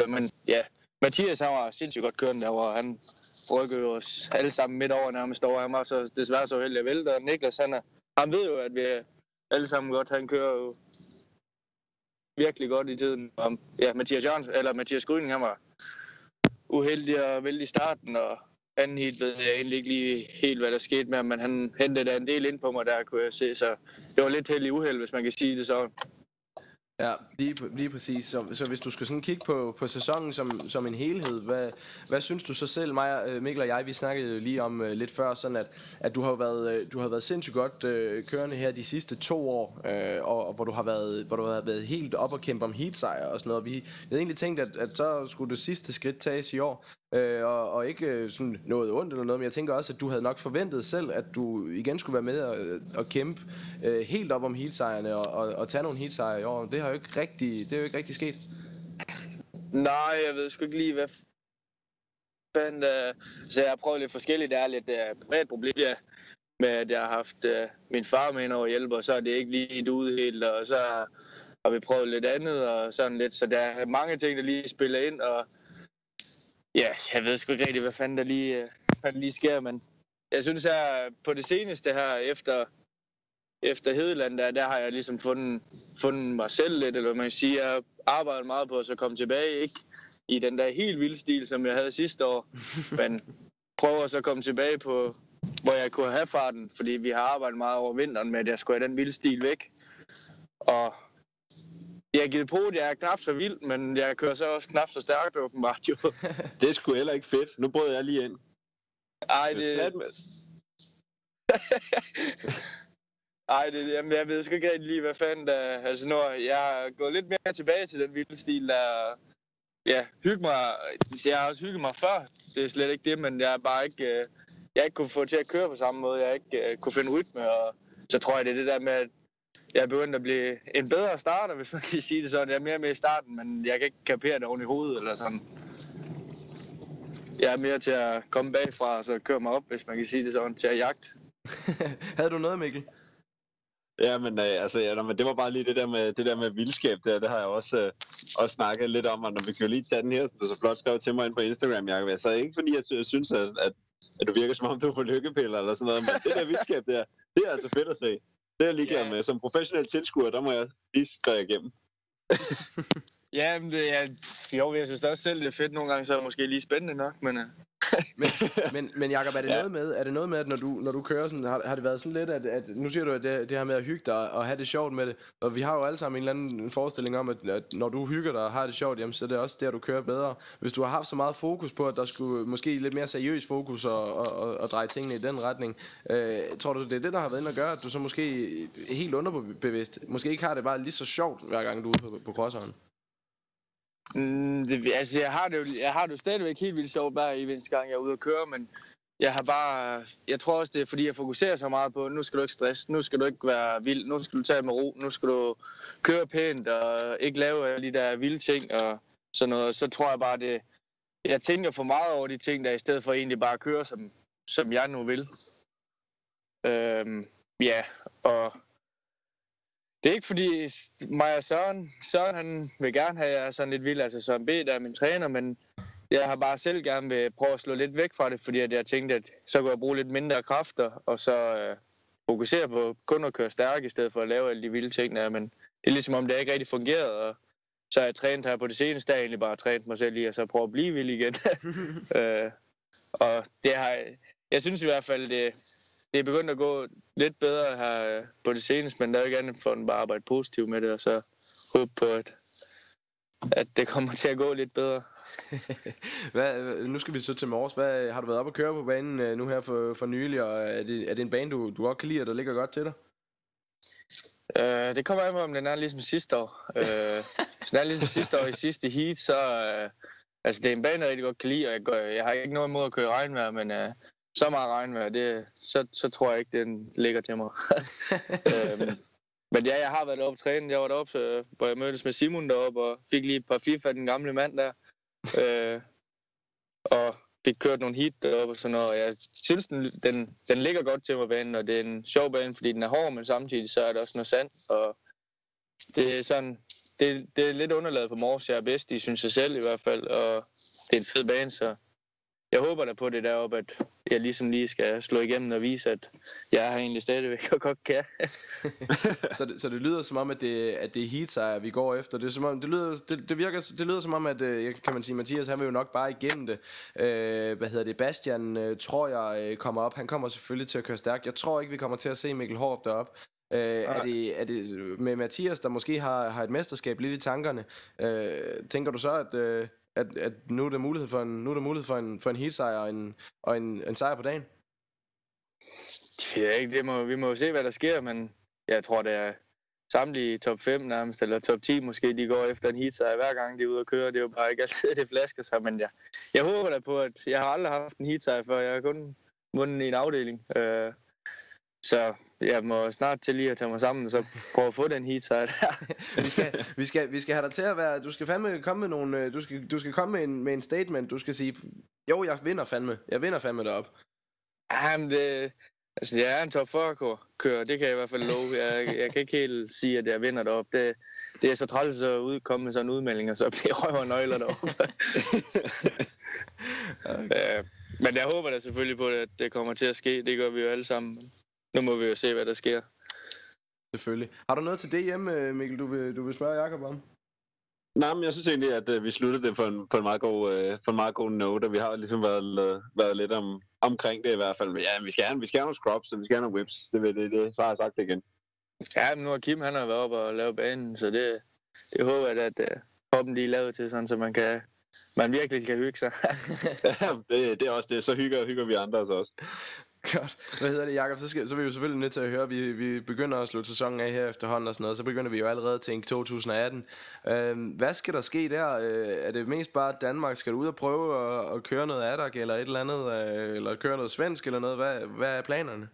Men ja, Mathias han var sindssygt godt kørende der, han rykkede os alle sammen midt over nærmest over. Han var så desværre så heldig at vælte, og Niklas han, er, han ved jo, at vi alle sammen godt, han kører jo virkelig godt i tiden. Og, ja, Mathias Jørgensen, eller Mathias Gryning, han var uheldig og vælge i starten, og anden hit ved jeg egentlig ikke lige helt, hvad der skete med ham, men han hentede da en del ind på mig, der kunne jeg se, så det var lidt heldig uheld, hvis man kan sige det så. Ja, lige, lige præcis. Så, så hvis du skal sådan kigge på, på sæsonen som, som en helhed, hvad, hvad synes du så selv, mig, øh, Mikkel og jeg, vi snakkede lige om uh, lidt før, sådan at, at du har været, øh, du har været sindssygt godt uh, kørende her de sidste to år, uh, og, og, hvor du har været, hvor du har været helt op og kæmpe om heatsejr og sådan noget. Vi havde egentlig tænkt, at, at så skulle det sidste skridt tages i år, øh, og, og ikke uh, sådan noget ondt eller noget, men jeg tænker også, at du havde nok forventet selv, at du igen skulle være med og, øh, og kæmpe øh, helt op om heatsejrene og, og, og tage nogle heatsejre i år. Det har jo ikke rigtig, det er jo ikke rigtig sket. Nej, jeg ved sgu ikke lige, hvad fanden... Øh, så jeg har prøvet lidt forskelligt. Det er lidt øh, privat problem, ja, med at jeg har haft øh, min far med ind over hjælp, og så er det ikke lige ud helt, og så har vi prøvet lidt andet, og sådan lidt. Så der er mange ting, der lige spiller ind, og ja, jeg ved sgu ikke rigtig, hvad fanden der lige, uh, hvad der lige sker, men jeg synes her på det seneste her, efter efter Hedeland, der, der har jeg ligesom fundet, fundet mig selv lidt, eller man kan sige, jeg arbejdet meget på at så komme tilbage, ikke i den der helt vilde stil, som jeg havde sidste år, men prøver så at komme tilbage på, hvor jeg kunne have farten, fordi vi har arbejdet meget over vinteren med, at jeg skulle have den vilde stil væk. Og jeg har givet på, jeg er knap så vild, men jeg kører så også knap så stærkt, åbenbart jo. det er sgu heller ikke fedt. Nu brød jeg lige ind. Ej, det... Nej, det, jamen, jeg ved sgu ikke rigtig lige, hvad fanden der... Altså, nu jeg har gået lidt mere tilbage til den vilde stil, der... Ja, hygge mig... Jeg har også hygget mig før. Det er slet ikke det, men jeg er bare ikke... Øh, jeg ikke kunne få til at køre på samme måde. Jeg ikke uh, kunne finde rytme, og så tror jeg, det er det der med, at jeg er begyndt at blive en bedre starter, hvis man kan sige det sådan. Jeg er mere med i starten, men jeg kan ikke kapere det oven i hovedet eller sådan. Jeg er mere til at komme bagfra og så køre mig op, hvis man kan sige det sådan, til at jagte. Havde du noget, Mikkel? Ja, men øh, altså, ja, men det var bare lige det der med, det der med vildskab der, det har jeg også, øh, også snakket lidt om, og når vi kan jo lige tage den her, som du så flot skrev til mig ind på Instagram, Jacob. Altså, ikke fordi jeg sy- synes, at, at, at, du virker som om, du får lykkepiller eller sådan noget, men det der vildskab der, det er altså fedt at se. Det er jeg ligeglad Ja. med. Som professionel tilskuer, der må jeg lige skrive igennem. Ja, men det, er, jo, jeg synes da også selv, det er fedt nogle gange, så er det måske lige spændende nok, men uh, Men, men, men Jacob, er det, Ja. noget med, er det noget med, at når du, når du kører sådan, har, har det været sådan lidt, at, at nu siger du, at det, det her med at hygge dig og have det sjovt med det, og vi har jo alle sammen en eller anden forestilling om, at, at når du hygger dig og har det sjovt, jamen, så er det også der, du kører bedre. Hvis du har haft så meget fokus på, at der skulle måske lidt mere seriøs fokus og, og, og, og dreje tingene i den retning, øh, tror du, det er det, der har været inde og gøre, at du så måske helt underbevidst, måske ikke har det bare lige så sjovt, hver gang du er ude på, på crosseren? Mm, det, altså, jeg har det jo, jeg har det jo stadigvæk helt vildt sjovt hver eneste gang, jeg er ude at køre, men jeg har bare, jeg tror også, det er fordi, jeg fokuserer så meget på, nu skal du ikke stresse, nu skal du ikke være vild, nu skal du tage med ro, nu skal du køre pænt og ikke lave alle de der vilde ting og sådan noget. Så tror jeg bare, det, jeg tænker for meget over de ting, der i stedet for egentlig bare at køre, som, som jeg nu vil. Øhm, ja, og det er ikke fordi mig og Søren, Søren han vil gerne have, at jeg er sådan lidt vild, altså Søren B, der er min træner, men jeg har bare selv gerne vil prøve at slå lidt væk fra det, fordi at jeg tænkte, at så kunne jeg bruge lidt mindre kræfter, og så øh, fokusere på kun at køre stærk, i stedet for at lave alle de vilde ting der, men det er ligesom om, det ikke rigtig fungerede, og så har jeg trænet her på det seneste, der egentlig bare trænet mig selv i, og så prøve at blive vild igen. øh, og det har, jeg synes i hvert fald, det, det er begyndt at gå lidt bedre her øh, på det seneste, men der er jo ikke andet for end bare at arbejde positivt med det, og så håbe på, at, at det kommer til at gå lidt bedre. Hvad, hvad- nu skal vi så til Mors. Hvad, har du været op og køre på banen øh, nu her for, for nylig, og er det, er det en bane, du, du godt kan lide, og der ligger godt til dig? Øh, det kommer an på, om den er ligesom sidste år. Øh, hvis den er ligesom sidste år i sidste heat, så... Øh, altså, det er en bane, jeg rigtig godt kan lide, og jeg, går, jeg har ikke noget imod at køre i regnvejr, men øh, så meget regnvejr, det, så, så tror jeg ikke, den ligger til mig. øhm, men ja, jeg har været og træne. Jeg var deroppe, øh, hvor jeg mødtes med Simon deroppe, og fik lige et par FIFA den gamle mand der. Øh, og fik kørt nogle heat deroppe og sådan noget. Og jeg synes, den, den, den ligger godt til mig banen, og det er en sjov bane, fordi den er hård, men samtidig så er der også noget sand. Og det er sådan, det, det er lidt underlaget på Mors, jeg er bedst i, synes jeg selv i hvert fald. Og det er en fed bane, så jeg håber da på det deroppe, at jeg ligesom lige skal slå igennem og vise, at jeg er egentlig stadigvæk og godt kan. så, det, så det lyder som om, at det, at det er heat sejr, vi går efter. Det, er, som om, det, lyder, det, det, virker, det lyder som om, at øh, kan man sige, Mathias han vil jo nok bare igennem det. Øh, hvad hedder det? Bastian øh, tror jeg øh, kommer op. Han kommer selvfølgelig til at køre stærkt. Jeg tror ikke, vi kommer til at se Mikkel Hårup deroppe. Øh, er, det, er det med Mathias, der måske har, har et mesterskab lidt i tankerne? Øh, tænker du så, at, øh, at, at nu er der mulighed for en, nu er der mulighed for en, for en heat sejr og en, og en, en sejr på dagen? Jeg ikke, det må, vi må jo se, hvad der sker, men jeg tror, det er samtlige top 5 nærmest, eller top 10 måske, de går efter en heat sejr hver gang, de er ude og køre. Det er jo bare ikke altid, det flasker sig, men jeg, jeg håber da på, at jeg har aldrig haft en heat sejr før. Jeg har kun vundet i en afdeling. Øh, så jeg må snart til lige at tage mig sammen, så prøve at få den heat sejr der. vi, skal, vi, skal, vi skal have dig til at være... Du skal fandme komme med nogle... øh, Du skal, du skal komme med en, med en statement. Du skal sige, jo, jeg vinder fandme. Jeg vinder fandme derop. Jamen, det, altså, jeg er en top 40 kører, det kan jeg i hvert fald love. Jeg, jeg kan ikke helt sige, at jeg vinder derop. Det, det er så træls at udkomme med sådan en udmelding, og så bliver røv og nøgler deroppe. øh, men jeg håber da selvfølgelig på, at det kommer til at ske. Det gør vi jo alle sammen. Nu må vi jo se, hvad der sker. Selvfølgelig. Har du noget til det hjemme, øh, Mikkel, du vil, du vil spørge Jacob om? Nej, men jeg synes egentlig, at øh, vi sluttede det på en, på en, meget, god, øh, på en meget god note, og vi har ligesom været, øh, været lidt om, omkring det i hvert fald. Men ja, vi skal have, vi skal have nogle scrubs, og vi skal have nogle whips. Det, det, det, så har jeg sagt det igen. Ja, men nu har Kim han har været oppe og lavet banen, så det, det håber jeg, at uh, hoppen de er lavet til, sådan, så man, kan, man virkelig kan hygge sig. Ja, det, det er også det. Så hygger, hygger vi andre os også. Godt. Hvad hedder det, Jacob? Så, skal, så er vi jo selvfølgelig nødt til at høre, vi, vi begynder at slutte sæsonen af her efterhånden og sådan noget, så begynder vi jo allerede at tænke 2018. Øh, hvad skal der ske der? Øh, er det mest bare Danmark? Skal du ud og prøve at, at køre noget Adak eller et eller andet? Øh, eller køre noget svensk eller noget? Hvad, hvad er planerne?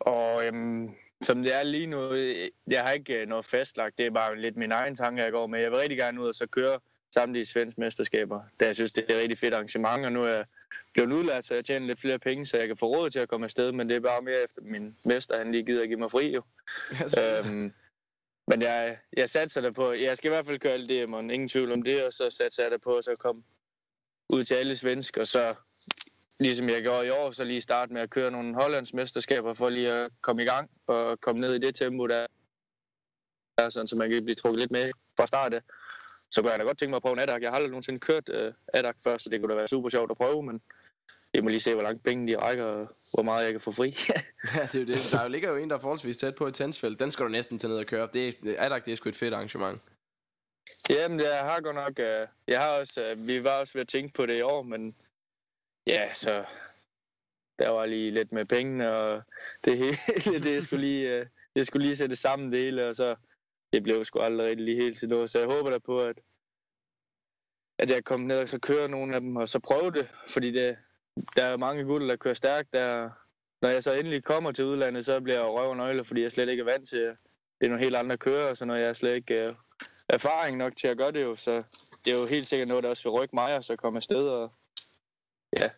Og øhm, som det er lige nu, øh, jeg har ikke øh, noget fastlagt. Det er bare lidt min egen tanke, jeg går med. Jeg vil rigtig gerne ud og så køre samtlige svensk mesterskaber, da jeg synes, det er et rigtig fedt arrangement, og nu er jeg blevet udlært, så jeg tjener lidt flere penge, så jeg kan få råd til at komme afsted, men det er bare mere efter min mester, han lige gider at give mig fri jo. øhm, men jeg, jeg satser der på, jeg skal i hvert fald køre alt det, man ingen tvivl om det, og så satser jeg der på at så komme ud til alle svensk, og så ligesom jeg gjorde i år, så lige starte med at køre nogle Hollands mesterskaber for lige at komme i gang og komme ned i det tempo, der er, sådan, så man kan blive trukket lidt med fra start af. Så kunne jeg da godt tænke mig at prøve en ADAC. Jeg har aldrig nogensinde kørt uh, ADAC før, så det kunne da være super sjovt at prøve, men jeg må lige se, hvor langt penge de rækker, og hvor meget jeg kan få fri. ja, det er jo det. Der ligger jo en, der er forholdsvis tæt på et tændsfelt. Den skal du næsten tage ned og køre. Det er, ADAC, det er sgu et fedt arrangement. Jamen, jeg har godt nok... Uh, jeg har også, uh, vi var også ved at tænke på det i år, men ja, så der var lige lidt med pengene, og det hele, det skulle lige, uh, det skulle lige sætte sammen det hele, og så det blev sgu aldrig rigtig lige helt til noget. Så jeg håber da på, at, at jeg kommer ned og så kører nogle af dem, og så prøve det, fordi det, der er mange gutter, der kører stærkt. Der, når jeg så endelig kommer til udlandet, så bliver jeg røv og nøgle, fordi jeg slet ikke er vant til, det er nogle helt andre kører, så når jeg slet ikke uh, erfaring nok til at gøre det jo, så det er jo helt sikkert noget, der også vil rykke mig, og så komme afsted og ja,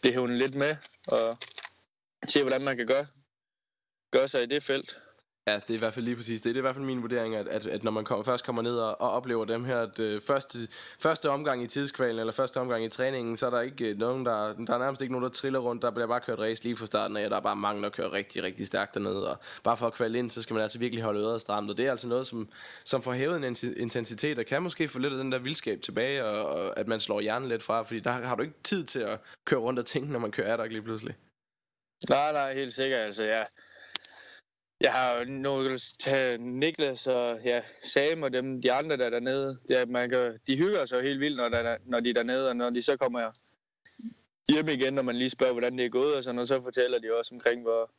blive hævnet lidt med, og se, hvordan man kan gøre, gøre sig i det felt. Ja, det er i hvert fald lige præcis det. Det er i hvert fald min vurdering, at, at, at når man kom, først kommer ned og, og oplever dem her, at øh, første, første omgang i tidskvalen, eller første omgang i træningen, så er der ikke øh, nogen, der, der er nærmest ikke nogen, der triller rundt. Der bliver bare kørt race lige fra starten af, og der er bare mange, der kører rigtig, rigtig stærkt dernede. Og bare for at kvalde ind, så skal man altså virkelig holde øret stramt. Og det er altså noget, som, som får hævet en intensitet, og kan måske få lidt af den der vildskab tilbage, og, og at man slår hjernen lidt fra, fordi der har du ikke tid til at køre rundt og tænke, når man kører Adak lige pludselig. Nej, nej, helt sikkert. Altså, ja jeg har nu tage Niklas og ja, Sam og dem, de andre, der er dernede. Ja, man kan, de hygger sig helt vildt, når, der, når de er dernede, og når de så kommer hjem igen, når man lige spørger, hvordan det er gået, og, sådan, og så fortæller de også omkring, hvor,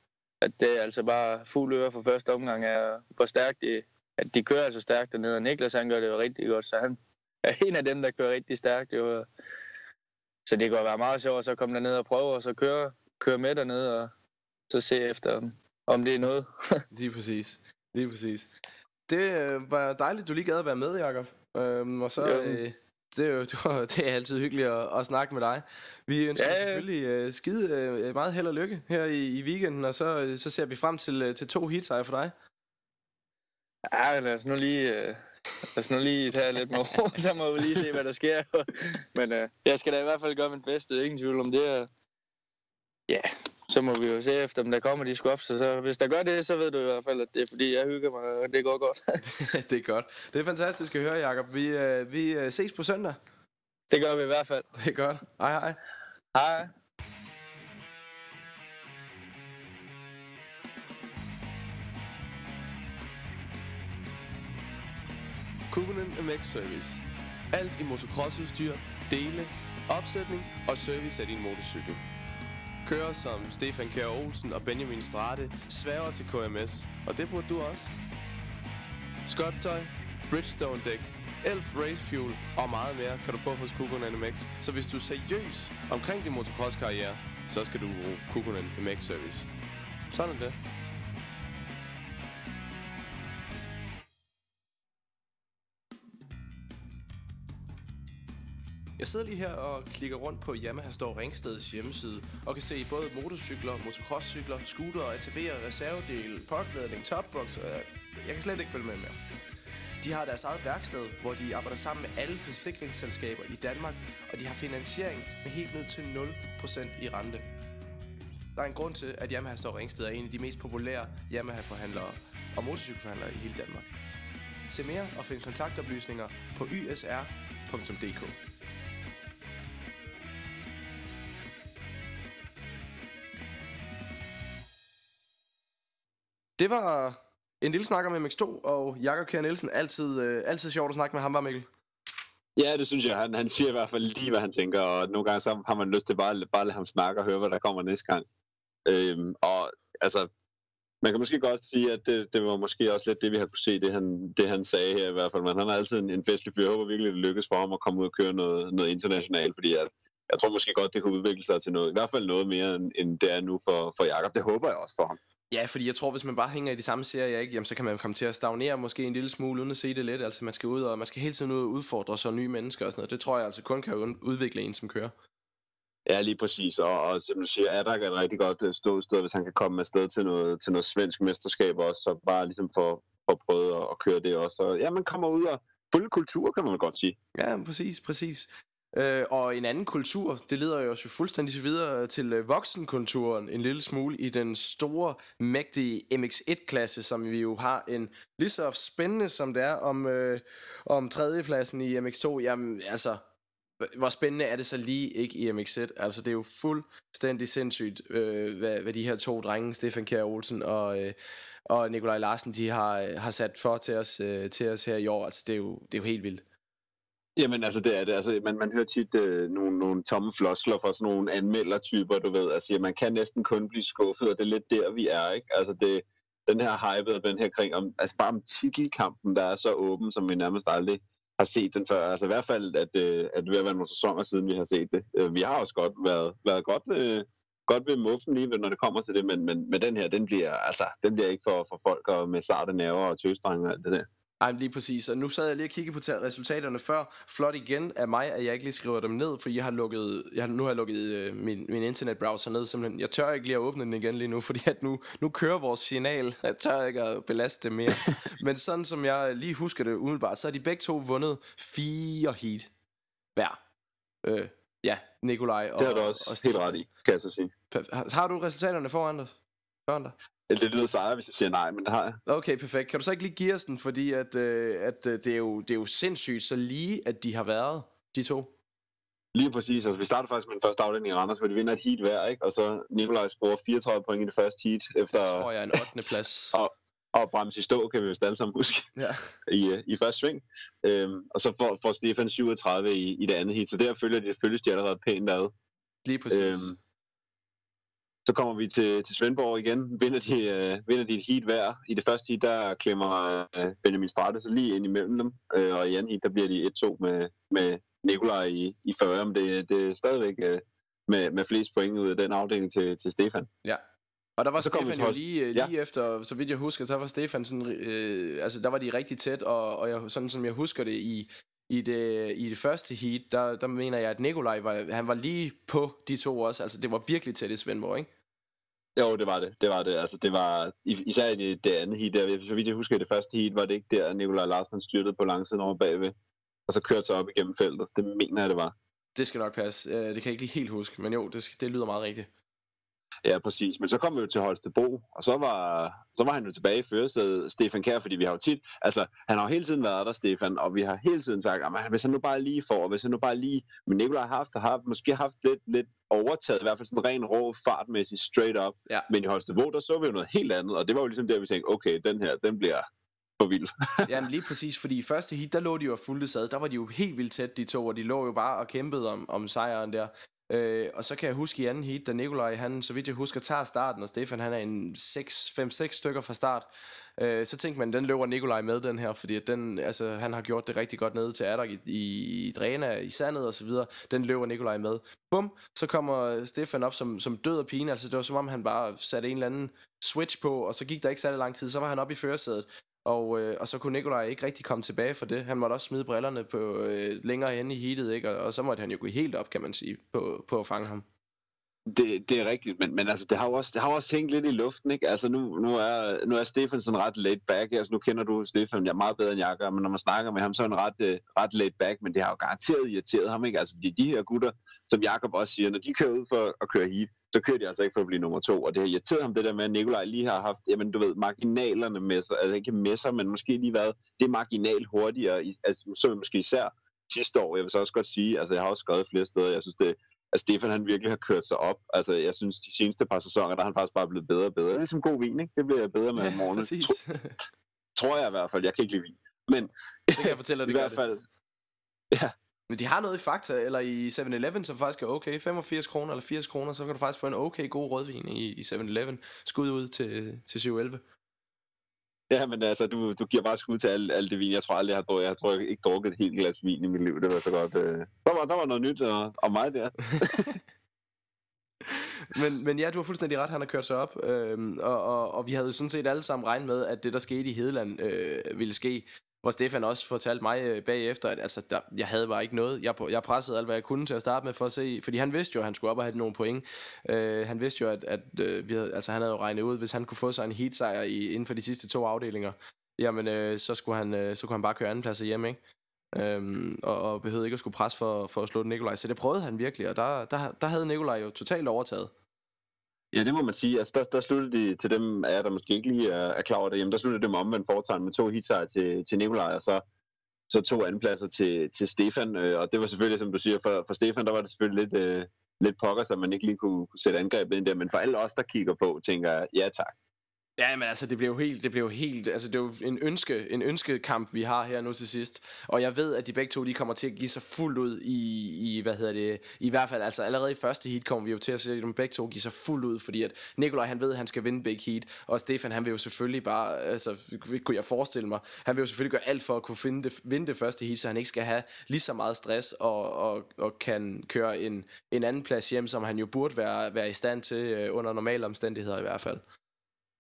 at det er altså bare fuld øre for første omgang, er, hvor stærkt de, at de kører altså stærkt dernede, og Niklas han gør det jo rigtig godt, så han er en af dem, der kører rigtig stærkt. Jo. Så det kunne være meget sjovt at så komme derned og prøve, og så køre, køre med dernede, og så se efter, om det er noget. lige præcis. Lige præcis. Det øh, var dejligt, du lige gad at være med, Jacob. Øhm, og så... Øh, det er jo det er altid hyggeligt at, at snakke med dig. Vi ønsker ja, ja. selvfølgelig uh, skide uh, meget held og lykke her i, i weekenden, og så, uh, så ser vi frem til, uh, til to hits for dig. Ja, lad os nu lige, uh, lad os nu lige tage lidt med ro, så må vi lige se, hvad der sker. Men uh, jeg skal da i hvert fald gøre mit bedste, ingen tvivl om det. Ja, så må vi jo se efter, om der kommer de squabs. Så hvis der gør det, så ved du i hvert fald, at det er fordi, jeg hygger mig, og det går godt. det er godt. Det er fantastisk at høre, Jacob. Vi, øh, vi øh, ses på søndag. Det gør vi i hvert fald. Det er godt. Hej hej. Hej. Kukunen MX Service. Alt i motocrossudstyr, dele, opsætning og service af din motorcykel. Kører som Stefan Kjær Olsen og Benjamin Strate svæver til KMS, og det burde du også. Skøbtøj, Bridgestone dæk, Elf Race Fuel og meget mere kan du få hos Kukunen MX. Så hvis du er seriøs omkring din motocross-karriere, så skal du bruge Kukunen MX Service. Sådan er det. Jeg sidder lige her og klikker rundt på Yamaha Store Ringsteds hjemmeside og kan se både motorcykler, motocrosscykler, scooter, ATV'er, reservedele, påklædning, topbox og jeg kan slet ikke følge med mere. De har deres eget værksted, hvor de arbejder sammen med alle forsikringsselskaber i Danmark, og de har finansiering med helt ned til 0% i rente. Der er en grund til, at Yamaha Store Ringsted er en af de mest populære Yamaha-forhandlere og motorcykelforhandlere i hele Danmark. Se mere og find kontaktoplysninger på ysr.dk. Det var en lille snak om MX2, og Jakob Kjær Nielsen. Altid, øh, altid sjovt at snakke med ham, var Mikkel? Ja, det synes jeg. Han, han siger i hvert fald lige, hvad han tænker, og nogle gange så har man lyst til bare, bare at lade ham snakke og høre, hvad der kommer næste gang. Øhm, og altså, man kan måske godt sige, at det, det var måske også lidt det, vi har kunne se, det han, det han sagde her i hvert fald. Men han er altid en, en festlig fyr. Jeg håber virkelig, det lykkes for ham at komme ud og køre noget, noget internationalt, fordi at, jeg tror måske godt, det kan udvikle sig til noget, i hvert fald noget mere, end, end det er nu for, for Jakob. Det håber jeg også for ham. Ja, fordi jeg tror, hvis man bare hænger i de samme serier, ikke, jamen, så kan man komme til at stagnere måske en lille smule, uden at se det lidt. Altså, man skal ud og man skal hele tiden ud og udfordre sig nye mennesker og sådan noget. Det tror jeg altså kun kan udvikle en som kører. Ja, lige præcis. Og, og som du siger, Adak er et rigtig godt øh, ståsted, hvis han kan komme afsted til noget, til noget svensk mesterskab også, så bare ligesom for, for prøve at, at køre det også. Og, ja, man kommer ud og følge kultur, kan man godt sige. Ja, præcis, præcis. Øh, og en anden kultur, det leder jo også fuldstændig videre til øh, voksenkulturen en lille smule i den store, mægtige MX1-klasse, som vi jo har en lige så spændende som det er om, øh, om tredjepladsen i MX2. Jamen, altså, hvor spændende er det så lige ikke i MX1? Altså, det er jo fuldstændig sindssygt, øh, hvad, hvad de her to drenge, Stefan Kjær Olsen og, øh, og Nikolaj Larsen, de har, øh, har sat for til os, øh, til os her i år. Altså, det er jo, det er jo helt vildt. Jamen altså det er det. Altså, man, man hører tit øh, nogle, nogle tomme floskler fra sådan nogle anmeldertyper, du ved. Altså man kan næsten kun blive skuffet, og det er lidt der, vi er, ikke? Altså det, den her hype og den her kring, om, altså bare om titelkampen, der er så åben, som vi nærmest aldrig har set den før. Altså i hvert fald, at, øh, at det vil være nogle sæsoner siden, vi har set det. Øh, vi har også godt været, været godt, øh, godt ved muffen lige, når det kommer til det, men, men, men den her, den bliver, altså, den bliver ikke for, for folk og med sarte nerver og tøsdrenge og alt det der. Ej, lige præcis. Og nu sad jeg lige og kiggede på resultaterne før. Flot igen af mig, at jeg ikke lige skriver dem ned, fordi jeg har lukket, jeg har, nu har jeg lukket øh, min, min internetbrowser ned. Simpelthen. Jeg tør ikke lige at åbne den igen lige nu, fordi at nu, nu kører vores signal. Jeg tør ikke at belaste det mere. Men sådan som jeg lige husker det umiddelbart, så har de begge to vundet fire heat hver. Øh, ja, Nikolaj og Det har du også og helt ret i, kan jeg så sige. Har, har du resultaterne foran dig? Foran dig? Det lyder sejre, hvis jeg siger nej, men det har jeg. Okay, perfekt. Kan du så ikke lige give os den, fordi at, øh, at øh, det, er jo, det er jo sindssygt så lige, at de har været, de to. Lige præcis. Altså, vi starter faktisk med den første afdeling i Randers, hvor de vinder et heat hver, ikke? Og så Nikolaj scorer 34 point i det første heat. Efter... Det tror jeg er en 8. plads. og, og bremse i stå, kan vi vist alle sammen huske, ja. i, øh, i første sving. Øhm, og så får, får Stefan 37 i, i det andet heat, så der følger de, følges de allerede pænt ad. Lige præcis. Øhm, så kommer vi til, til Svendborg igen. Vinder de, uh, vinder de et heat hver. I det første heat, der klemmer uh, Benjamin Strate så lige ind imellem dem. Uh, og i anden heat, der bliver de 1-2 med, med Nikolaj i, i 40. Men det, det er stadigvæk uh, med, med flest point ud af den afdeling til, til Stefan. Ja. Og der var så Stefan jo lige, lige ja. efter, så vidt jeg husker, så var Stefan sådan, øh, altså der var de rigtig tæt, og, og jeg, sådan som jeg husker det i, i det, i det første heat, der, der mener jeg, at Nikolaj var, han var lige på de to også. Altså, det var virkelig tæt i Svendborg, ikke? Jo, det var det. Det var det. Altså, det var især i det, det andet heat der. Så vidt jeg husker, i det første heat var det ikke der, Nikolaj Larsen styrtede på langsiden over bagved. Og så kørte sig op igennem feltet. Det mener jeg, det var. Det skal nok passe. Øh, det kan jeg ikke lige helt huske, men jo, det, det lyder meget rigtigt. Ja, præcis. Men så kom vi jo til Holstebro, og så var, så var han jo tilbage i førersædet, Stefan Kær, fordi vi har jo tit, altså han har jo hele tiden været der, Stefan, og vi har hele tiden sagt, at hvis han nu bare lige får, hvis han nu bare lige, men Nikolaj har haft, har måske haft lidt, lidt overtaget, i hvert fald sådan ren rå fartmæssigt straight up, ja. men i Holstebro, der så vi jo noget helt andet, og det var jo ligesom der, vi tænkte, okay, den her, den bliver, for vildt. Jamen lige præcis, fordi i første hit, der lå de jo fuldt sad. Der var de jo helt vildt tæt, de to, og de lå jo bare og kæmpede om, om sejren der. Øh, og så kan jeg huske i anden heat, da Nikolaj, han, så vidt jeg husker, tager starten, og Stefan, han er en 5-6 stykker fra start. Øh, så tænkte man, den løber Nikolaj med, den her, fordi den, altså, han har gjort det rigtig godt nede til Adak i, i, i Dræna, i sandet og så videre. Den løber Nikolaj med. Bum, så kommer Stefan op som, som død og pine. Altså, det var som om, han bare satte en eller anden switch på, og så gik der ikke særlig lang tid, så var han oppe i førersædet. Og, øh, og så kunne Nikolaj ikke rigtig komme tilbage for det. Han måtte også smide brillerne på øh, længere hen i heatet, ikke? Og, og så måtte han jo gå helt op, kan man sige, på, på at fange ham. Det, det er rigtigt, men, men altså, det har jo også, det har også hængt lidt i luften, ikke? Altså, nu, nu, er, nu er Stefan sådan ret laid back. Altså, nu kender du Stefan jeg er meget bedre end jeg gør, men når man snakker med ham, så er han ret, øh, ret laid back, men det har jo garanteret irriteret ham, ikke? Altså, fordi de her gutter, som Jakob også siger, når de kører ud for at køre heat, så kører de altså ikke for at blive nummer to. Og det har irriteret ham det der med, at Nikolaj lige har haft, jamen du ved, marginalerne med sig, altså ikke med sig, men måske lige været det marginalt hurtigere, altså så måske især sidste år. Jeg vil så også godt sige, altså jeg har også skrevet flere steder, jeg synes det, at Stefan han virkelig har kørt sig op. Altså jeg synes, de seneste par sæsoner, der er han faktisk bare blevet bedre og bedre. Det er ligesom god vin, ikke? Det bliver bedre med ja, morgenen. Præcis. Tro, tror jeg i hvert fald. Jeg kan ikke lide vin. Men det kan jeg fortælle dig, det i hvert fald, det. Ja, men de har noget i Fakta, eller i 7-Eleven, som faktisk er okay. 85 kroner eller 80 kroner, så kan du faktisk få en okay god rødvin i, i 7-Eleven. Skud ud til, til 711. Ja, men altså, du, du giver bare skud til alt, alt det vin. Jeg tror aldrig, jeg har drukket, jeg tror jeg ikke drukket et helt glas vin i mit liv. Det var så godt. Øh. Der, var, der var noget nyt og, og mig der. men, men ja, du har fuldstændig ret, han har kørt sig op, øhm, og, og, og vi havde jo sådan set alle sammen regnet med, at det, der skete i Hedeland, øh, ville ske. Hvor Stefan også fortalte mig øh, bagefter, at altså, der, jeg havde bare ikke noget. Jeg, jeg pressede alt, hvad jeg kunne til at starte med for at se, fordi han vidste jo, at han skulle op og have nogle point. Øh, han vidste jo, at, at øh, vi havde, altså, han havde jo regnet ud, hvis han kunne få sig en heat-sejr i, inden for de sidste to afdelinger, jamen øh, så, skulle han, øh, så kunne han bare køre anden plads hjem, ikke? Øhm, og, og behøvede ikke at skulle presse for, for at slå Nikolaj. Så det prøvede han virkelig, og der, der, der havde Nikolaj jo totalt overtaget. Ja, det må man sige. Altså, der, der sluttede de til dem, af der måske ikke lige er, er klar over det, jamen, der sluttede det med omvendt foretegn med to hitsejre til, til Nikolaj, og så, så to andenpladser til, til Stefan. Øh, og det var selvfølgelig, som du siger, for, for Stefan, der var det selvfølgelig lidt, øh, lidt pokker, så man ikke lige kunne, kunne sætte angrebet ind der. Men for alle os, der kigger på, tænker jeg, ja tak. Ja, men altså, det blev jo helt, det blev helt, altså, det er jo en ønske, en ønskekamp, vi har her nu til sidst. Og jeg ved, at de begge to, de kommer til at give sig fuldt ud i, i hvad hedder det, i hvert fald, altså allerede i første heat kommer vi jo til at se dem begge to give sig fuldt ud, fordi at Nikolaj, han ved, at han skal vinde big heat, og Stefan, han vil jo selvfølgelig bare, altså, kunne jeg forestille mig, han vil jo selvfølgelig gøre alt for at kunne finde det, vinde det første heat, så han ikke skal have lige så meget stress, og, og, og kan køre en, en anden plads hjem, som han jo burde være, være i stand til øh, under normale omstændigheder i hvert fald.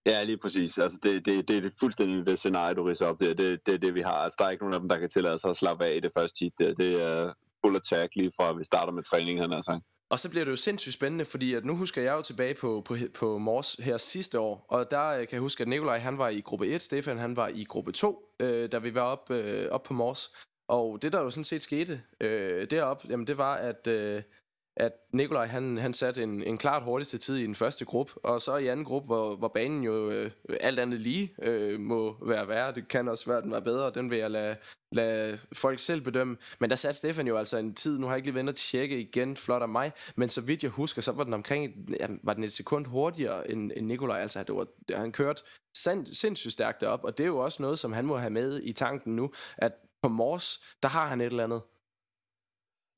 Ja, lige præcis. Altså, det, det, det er det fuldstændig det scenarie, du ridser op der. Det, det er det, vi har. Altså, der er ikke nogen af dem, der kan tillade sig at slappe af i det første hit. Der. Det er full attack lige fra, vi starter med træningen. Altså. Og så bliver det jo sindssygt spændende, fordi at nu husker jeg jo tilbage på, på, på Mors her sidste år, og der øh, kan jeg huske, at Nikolaj han var i gruppe 1, Stefan han var i gruppe 2, øh, da vi var op, øh, op på Mors. Og det der jo sådan set skete øh, deroppe, jamen det var, at... Øh, at Nikolaj han, han satte en, en klart hurtigste tid i den første gruppe, og så i anden gruppe, hvor, hvor banen jo øh, alt andet lige øh, må være værre. Det kan også være, at den var bedre, den vil jeg lade, lade folk selv bedømme. Men der satte Stefan jo altså en tid, nu har jeg ikke lige vendt at tjekke igen, flot af mig, men så vidt jeg husker, så var den omkring, ja, var den et sekund hurtigere end, end Nikolaj. Altså det var, han kørte sind, sindssygt stærkt op, og det er jo også noget, som han må have med i tanken nu, at på Mors, der har han et eller andet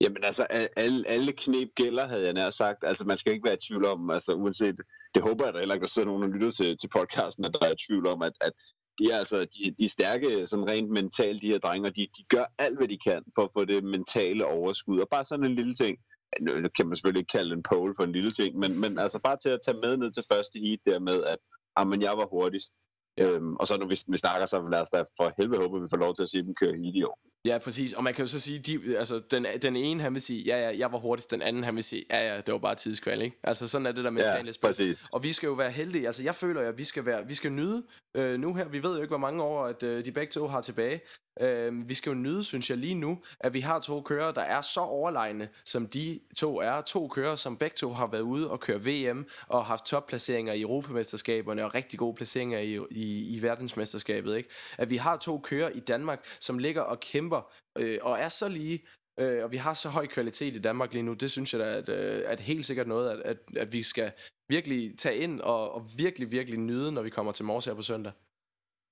Jamen altså, alle, alle knep gælder, havde jeg nær sagt. Altså, man skal ikke være i tvivl om, altså uanset, det håber jeg da heller ikke, der sidder nogen og lytter til, til podcasten, at der er i tvivl om, at, at de er altså, de, de er stærke sådan rent mentalt, de her drenge, de, de gør alt, hvad de kan for at få det mentale overskud. Og bare sådan en lille ting, nu kan man selvfølgelig ikke kalde en pole for en lille ting, men, men altså bare til at tage med ned til første heat der med, at ah, jamen, jeg var hurtigst. Øhm, og så når vi, vi snakker, så lad os da for helvede håbe, at vi får lov til at se dem køre heat i år. Ja, præcis. Og man kan jo så sige, de, altså, den, den ene, han vil sige, ja, ja, jeg var hurtigst. Den anden, han vil sige, ja, ja, det var bare tidskval, ikke? Altså, sådan er det der mentale ja, spil. Præcis. Og vi skal jo være heldige. Altså, jeg føler, at vi skal, være, vi skal nyde øh, nu her. Vi ved jo ikke, hvor mange år, at øh, de begge to har tilbage. Øh, vi skal jo nyde, synes jeg lige nu, at vi har to kører, der er så overlegne, som de to er. To kører, som begge to har været ude og køre VM og haft topplaceringer i Europamesterskaberne og rigtig gode placeringer i, i, i verdensmesterskabet. Ikke? At vi har to kører i Danmark, som ligger og kæmper øh, og er så lige, øh, og vi har så høj kvalitet i Danmark lige nu, det synes jeg da, at, øh, at helt sikkert noget, at, at, at vi skal virkelig tage ind og, og virkelig, virkelig nyde, når vi kommer til Mors her på søndag.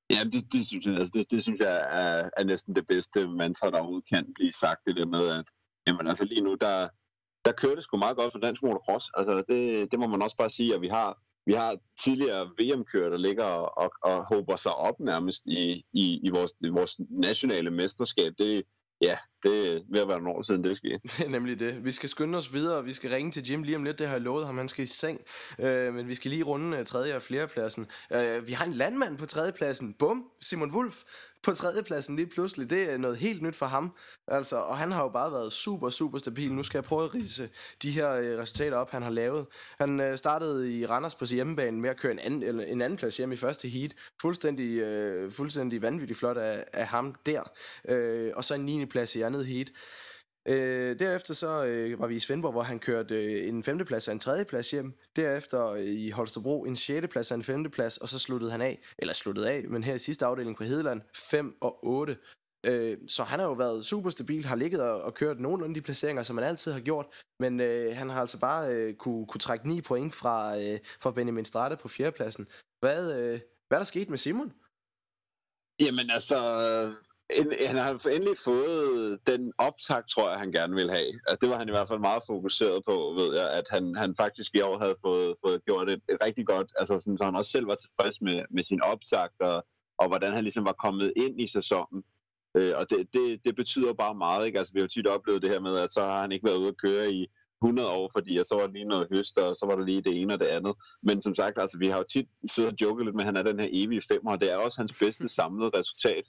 Ja, det, det, synes jeg, altså det, det synes jeg er, er næsten det bedste mantra, der overhovedet kan blive sagt, det der med, at jamen, altså lige nu, der, der kører det sgu meget godt for dansk motocross. Altså det, det må man også bare sige, at vi har, vi har tidligere VM-kører, der ligger og, og, og håber sig op nærmest i, i, i, vores, i vores nationale mesterskab. Det, Ja, det er ved at være nogle år siden, det skete. Det er nemlig det. Vi skal skynde os videre, vi skal ringe til Jim lige om lidt, det har jeg lovet ham, han skal i seng. Øh, men vi skal lige runde øh, tredje og fjerdepladsen. Øh, vi har en landmand på tredjepladsen. Bum, Simon Wulf på tredjepladsen lige pludselig. Det er noget helt nyt for ham. Altså, og han har jo bare været super, super stabil. Nu skal jeg prøve at rise de her øh, resultater op, han har lavet. Han øh, startede i Randers på sin hjemmebane med at køre en anden, eller en anden plads hjem i første heat. Fuldstændig, øh, fuldstændig vanvittigt flot af, af ham der. Øh, og så en 9. plads i andet heat. Øh, derefter så øh, var vi i Svendborg, hvor han kørte øh, en femteplads og en tredjeplads hjem. Derefter øh, i Holstebro en sjetteplads og en femteplads, og så sluttede han af, eller sluttede af, men her i sidste afdeling på Hedeland, 5 og 8. Øh, så han har jo været super stabil, har ligget og, og kørt nogenlunde de placeringer, som han altid har gjort, men øh, han har altså bare øh, kunne, kunne trække 9 point fra, øh, fra Benjamin Strate på fjerdepladsen. Hvad, øh, hvad er der sket med Simon? Jamen altså, en, han har endelig fået den optag, tror jeg, han gerne vil have. Altså, det var han i hvert fald meget fokuseret på, ved jeg, at han, han faktisk i år havde fået, fået gjort et, et rigtig godt, altså sådan, så han også selv var tilfreds med, med sin optag, og, og hvordan han ligesom var kommet ind i sæsonen. Øh, og det, det, det betyder bare meget, ikke? Altså, vi har jo tit oplevet det her med, at så har han ikke været ude at køre i 100 år, fordi så var der lige noget høst, og så var der lige det ene og det andet. Men som sagt, altså, vi har jo tit siddet og joket lidt med, at han er den her evige femmer, og det er også hans bedste samlede resultat.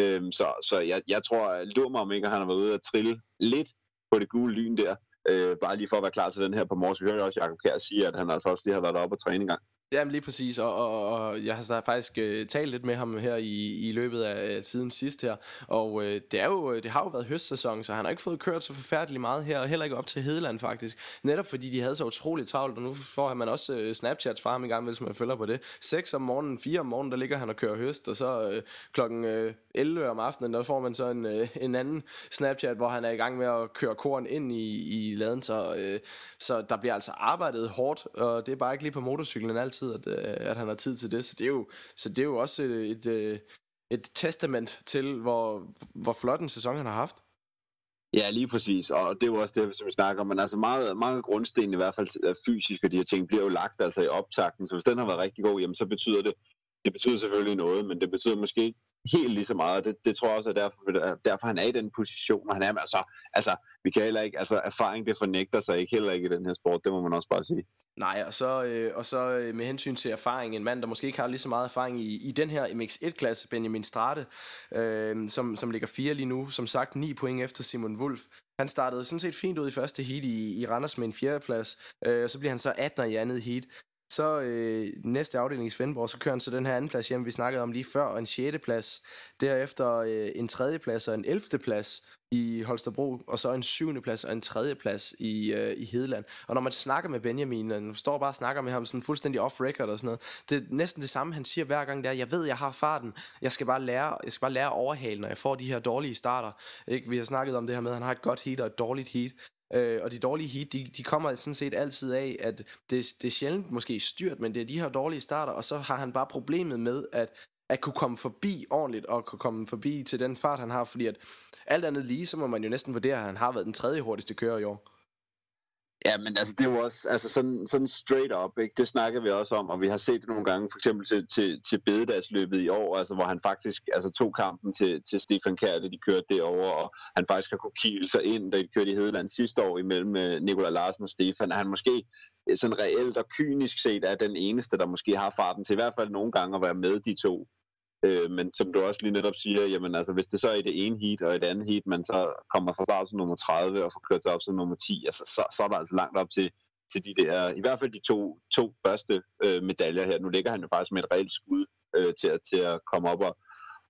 Øhm, så så jeg, jeg tror, at lurer mig om ikke, at han har været ude at trille lidt på det gule lyn der. Øh, bare lige for at være klar til den her på morges. Vi hørte også Jacob Kjær sige, at han altså også lige har været oppe og træne en gang. Jamen lige præcis, og, og, og jeg har faktisk øh, talt lidt med ham her i, i løbet af øh, siden sidst her, og øh, det, er jo, øh, det har jo været høstsæson, så han har ikke fået kørt så forfærdeligt meget her, og heller ikke op til Hedeland faktisk, netop fordi de havde så utroligt travlt, og nu får man også øh, Snapchats fra ham i gang, hvis man følger på det. 6 om morgenen, 4 om morgenen, der ligger han og kører høst, og så øh, klokken øh, 11 om aftenen, der får man så en, øh, en anden Snapchat, hvor han er i gang med at køre korn ind i, i laden, så, øh, så der bliver altså arbejdet hårdt, og det er bare ikke lige på motorcyklen altid, at, øh, at han har tid til det, så det er jo, så det er jo også et, et, øh, et testament til, hvor, hvor flot en sæson han har haft. Ja, lige præcis, og det er jo også det, som vi snakker om, men altså meget, mange grundsten i hvert fald øh, fysisk, og de her ting bliver jo lagt altså i optakten, så hvis den har været rigtig god, jamen så betyder det, det betyder selvfølgelig noget, men det betyder måske ikke helt lige så meget. Det, det tror jeg også er derfor, derfor, han er i den position, og han er altså, altså, vi kan heller ikke, altså erfaring det fornægter sig ikke heller ikke i den her sport, det må man også bare sige. Nej, og så, øh, og så øh, med hensyn til erfaring, en mand, der måske ikke har lige så meget erfaring i, i den her MX1-klasse, Benjamin Strate, øh, som, som ligger fire lige nu, som sagt 9 point efter Simon Wolf. Han startede sådan set fint ud i første heat i, i Randers med en fjerdeplads, øh, og så bliver han så 18 i andet heat. Så øh, næste afdeling i Svendborg, så kører han så den her anden plads hjem, vi snakkede om lige før, og en 6. plads. Derefter øh, en tredje plads og en 11. plads i Holstebro, og så en syvende plads og en tredje plads i, øh, i Hedeland. Og når man snakker med Benjamin, og står bare og snakker med ham sådan fuldstændig off-record og sådan noget, det er næsten det samme, han siger hver gang, der, jeg ved, jeg har farten, jeg skal bare lære, jeg skal bare lære at overhale, når jeg får de her dårlige starter. Ikke? Vi har snakket om det her med, at han har et godt heat og et dårligt heat, Øh, og de dårlige heat, de, de kommer sådan set altid af, at det, det er sjældent måske styrt, men det er de her dårlige starter, og så har han bare problemet med at, at kunne komme forbi ordentligt, og kunne komme forbi til den fart, han har, fordi at alt andet lige, så må man jo næsten vurdere, at han har været den tredje hurtigste kører i år. Ja, men altså, det er jo også altså sådan, sådan straight up, ikke? det snakker vi også om, og vi har set det nogle gange, for eksempel til, til, til bededagsløbet i år, altså, hvor han faktisk altså, tog kampen til, til Stefan Kær, da de kørte derover og han faktisk har kunne kile sig ind, da de kørte i Hedeland sidste år imellem øh, uh, Nikolaj Larsen og Stefan. Han måske øh, sådan reelt og kynisk set er den eneste, der måske har farten til i hvert fald nogle gange at være med de to. Øh, men som du også lige netop siger, jamen altså, hvis det så er i det ene heat og i det andet heat, man så kommer fra start som nummer 30 og får kørt sig op som nummer 10, altså, så, så er der altså langt op til, til de der, i hvert fald de to, to første øh, medaljer her. Nu ligger han jo faktisk med et reelt skud øh, til, at, til at komme op og,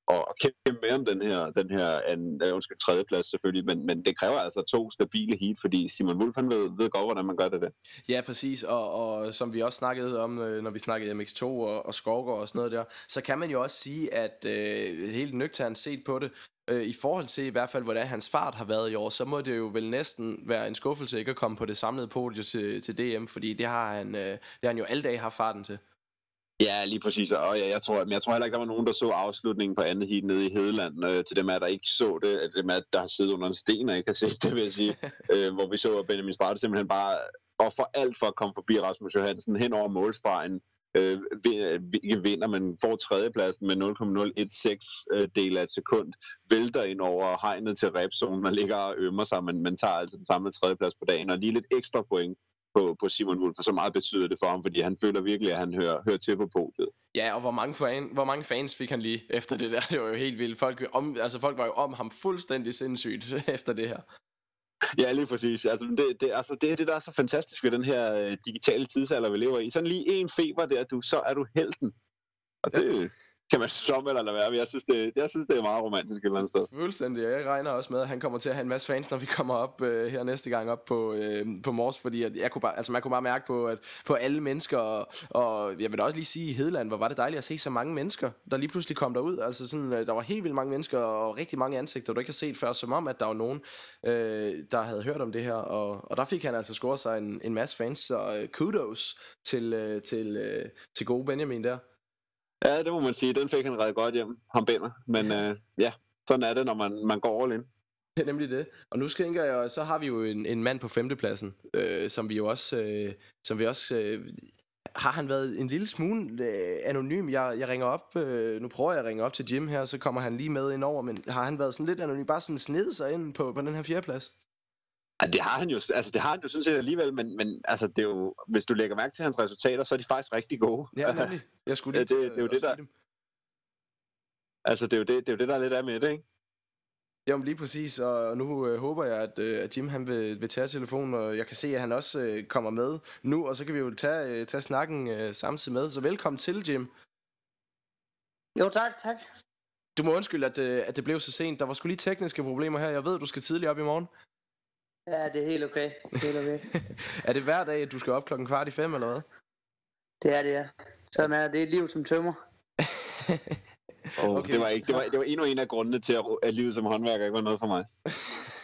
og kæmpe med om den her, den her anden, øh, undskyld, tredje plads selvfølgelig, men, men det kræver altså to stabile heat, fordi Simon Wolf han ved, ved godt, hvordan man gør det der. Ja, præcis, og, og som vi også snakkede om, øh, når vi snakkede MX2 og, og Skovgaard og sådan noget der, så kan man jo også sige, at øh, helt nøgternt set på det, øh, i forhold til i hvert fald, hvordan hans fart har været i år, så må det jo vel næsten være en skuffelse ikke at komme på det samlede podium til, til DM, fordi det har, han, øh, det har han jo alle dage haft farten til. Ja, lige præcis. Og ja, jeg, tror, men jeg tror heller ikke, der var nogen, der så afslutningen på andet heat nede i Hedeland. Øh, til dem af der ikke så det, at dem af der har siddet under en sten og ikke har set det, vil jeg sige. øh, hvor vi så, at Benjamin Strate simpelthen bare offer alt for at komme forbi Rasmus Johansen hen over målstregen. Øh, ikke vinder, men får tredjepladsen med 0,016 øh, del af et sekund. Vælter ind over hegnet til repzonen og ligger og ømmer sig, men, men tager altså den samme tredjeplads på dagen. Og lige lidt ekstra point på, på Simon Wolf, for så meget betyder det for ham, fordi han føler virkelig, at han hører, hører til på podiet. Ja, og hvor mange, fan, hvor mange fans fik han lige efter det der? Det var jo helt vildt. Folk, om, altså, folk var jo om ham fuldstændig sindssygt efter det her. Ja, lige præcis. Altså, det, det, altså, det er det, der er så fantastisk ved den her øh, digitale tidsalder, vi lever i. Sådan lige en feber der, du, så er du helten. Og det, ja kan man som eller lade være. Men jeg synes, det, jeg synes, det er meget romantisk et eller andet sted. Fuldstændig. Jeg regner også med, at han kommer til at have en masse fans, når vi kommer op øh, her næste gang op på, øh, på Mors, fordi at jeg kunne bare, altså man kunne bare mærke på, at på alle mennesker, og, og jeg vil da også lige sige i Hedeland, hvor var det dejligt at se så mange mennesker, der lige pludselig kom derud. Altså sådan, øh, der var helt vildt mange mennesker, og rigtig mange ansigter, du ikke har set før, som om, at der var nogen, øh, der havde hørt om det her, og, og der fik han altså scoret sig en, en masse fans, så øh, kudos til, øh, til, øh, til gode Benjamin der. Ja, det må man sige. Den fik han ret godt hjem, ham Bender. Men øh, ja, sådan er det, når man, man går all in. Det er nemlig det. Og nu tænker jeg, så har vi jo en, en mand på femtepladsen, øh, som vi jo også, øh, som vi også øh, har han været en lille smule øh, anonym. Jeg, jeg ringer op, øh, nu prøver jeg at ringe op til Jim her, så kommer han lige med ind over, men har han været sådan lidt anonym, bare sådan snedet sig ind på, på den her fjerdeplads? Ja, det har han jo, altså det har han jo sådan set alligevel, men, men altså det er jo, hvis du lægger mærke til hans resultater, så er de faktisk rigtig gode. Ja, nemlig. Jeg skulle lige Ja, det- det er jo det, der- dem. Altså det er jo det, det, er jo det der er lidt af med det, ikke? Jamen lige præcis, og nu øh, håber jeg, at, øh, at Jim han vil, vil tage telefonen, og jeg kan se, at han også øh, kommer med nu, og så kan vi jo tage, øh, tage snakken øh, samtidig med. Så velkommen til, Jim. Jo, tak, tak. Du må undskylde, at, øh, at det blev så sent. Der var sgu lige tekniske problemer her. Jeg ved, at du skal tidligt op i morgen. Ja, det er helt okay. Det er helt okay. er det hver dag, at du skal op klokken kvart i fem, eller hvad? Det er det, ja. Sådan er det. Det er et liv som tømmer. Og Okay. okay. det, var ikke, det, var, det var endnu en af grundene til, at, at livet som håndværker ikke var noget for mig.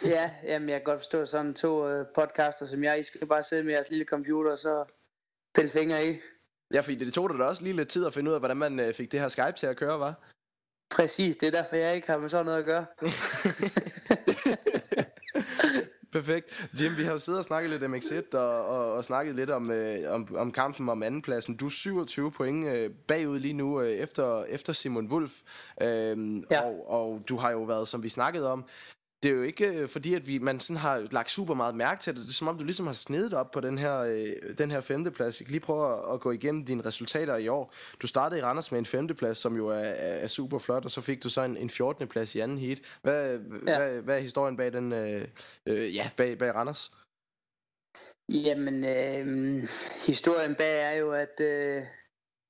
Ja, jamen, jeg kan godt forstå sådan to øh, podcaster som jeg. I skal bare sidde med jeres lille computer, og så pille fingre i. Ja, fordi det tog dig da også lige lidt tid at finde ud af, hvordan man øh, fik det her Skype til at køre, var? Præcis, det er derfor, jeg ikke har med sådan noget at gøre. Perfekt. Jim, vi har jo siddet og snakket lidt om MX1 og, og, og snakket lidt om, øh, om, om kampen om andenpladsen. Du er 27 point øh, bagud lige nu øh, efter, efter Simon Wulf. Øh, Ja. og, og du har jo været, som vi snakkede om, det er jo ikke øh, fordi, at vi, man sådan har lagt super meget mærke til det. Det er som om, du ligesom har snedet op på den her, øh, den her femteplads. Jeg kan lige prøve at, at gå igennem dine resultater i år. Du startede i Randers med en femteplads, som jo er, er, er super flot, og så fik du så en, en 14. plads i anden heat. Hvad, ja. hvad, hvad er historien bag den, øh, øh, ja, bag, bag Randers? Jamen, øh, historien bag er jo, at øh,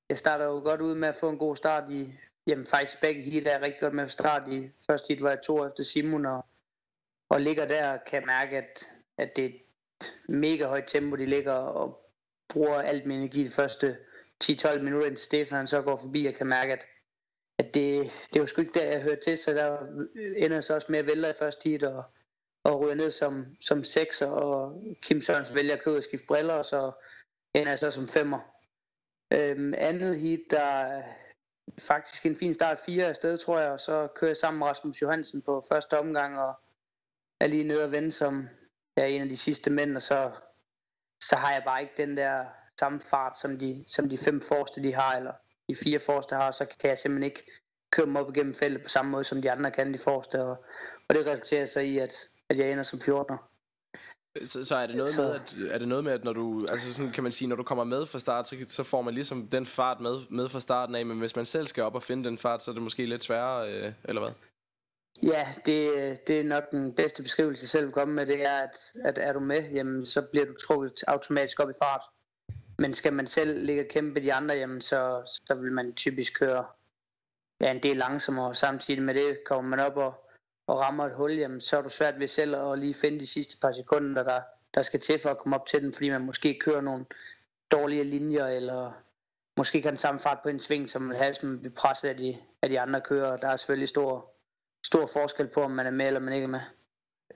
jeg starter jo godt ud med at få en god start i... Jamen, faktisk begge heat er rigtig godt med at starte i. Første heat var jeg to efter Simon, og, og ligger der kan jeg mærke, at, at det er et mega højt tempo, de ligger og bruger alt min energi de første 10-12 minutter, indtil Stefan så går forbi, og kan mærke, at, at det, det var sgu ikke der, jeg hørte til, så der ender så også med at vælge i første heat, og, og ryger ned som, som sekser, og Kim Sørens vælger at købe og skifte briller, og så ender jeg så som femmer. Øhm, andet heat, der faktisk en fin start, fire afsted, tror jeg, og så kører jeg sammen med Rasmus Johansen på første omgang, og er lige nede og vende som er en af de sidste mænd, og så, så har jeg bare ikke den der samme fart, som de, som de fem forreste de har, eller de fire forreste har, så kan jeg simpelthen ikke køre dem op igennem feltet på samme måde, som de andre kan, de forreste, og, og det resulterer så i, at, at jeg ender som 14'er. Så, så er det noget Så- med, at, er det noget med, at når du, altså sådan kan man sige, når du kommer med fra start, så, så får man ligesom den fart med, med fra starten af, men hvis man selv skal op og finde den fart, så er det måske lidt sværere, øh, eller hvad? Ja, det, det er nok den bedste beskrivelse, jeg selv vil komme med, det er, at, at er du med, jamen, så bliver du trukket automatisk op i fart. Men skal man selv ligge og kæmpe de andre, jamen, så, så vil man typisk køre ja, en del langsommere. Samtidig med det kommer man op og, og rammer et hul, jamen, så er du svært ved selv at lige finde de sidste par sekunder, der, der skal til for at komme op til den, fordi man måske kører nogle dårlige linjer, eller måske kan den samme fart på en sving, som vil have, som bliver presset af de, af de andre kører. Der er selvfølgelig stor, stor forskel på, om man er med eller man ikke er med.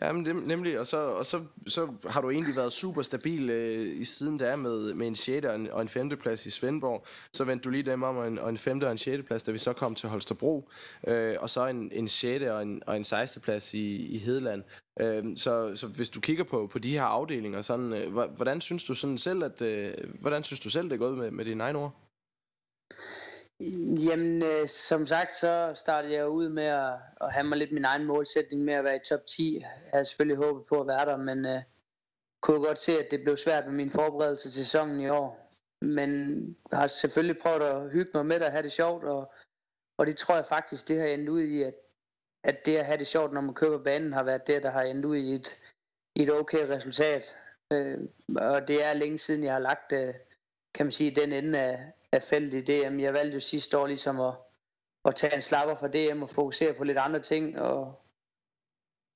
Ja, men det, nemlig, og, så, og så, så har du egentlig været super stabil øh, i siden der med, med en 6. og en, og en 5. plads i Svendborg. Så vendte du lige dem om, og en, og en 5. og en 6. plads, da vi så kom til Holstebro. Øh, og så en, en 6. og en, og en 16. plads i, i Hedeland. Øh, så, så hvis du kigger på, på de her afdelinger, sådan, øh, hvordan synes du sådan selv, at, øh, hvordan synes du selv, det er gået med, med dine egne ord? Jamen, øh, som sagt, så startede jeg ud med at, at have mig lidt min egen målsætning med at være i top 10. Jeg havde selvfølgelig håbet på at være der, men øh, kunne godt se, at det blev svært med min forberedelse til sæsonen i år. Men har selvfølgelig prøvet at hygge mig med det og have det sjovt, og, og det tror jeg faktisk, det har endt ud i, at, at det at have det sjovt, når man køber banen, har været det, der har endt ud i et, et okay resultat. Øh, og det er længe siden, jeg har lagt, øh, kan man sige, den ende af, af feltet i DM. Jeg valgte jo sidste år ligesom at, at tage en slapper fra DM og fokusere på lidt andre ting, og,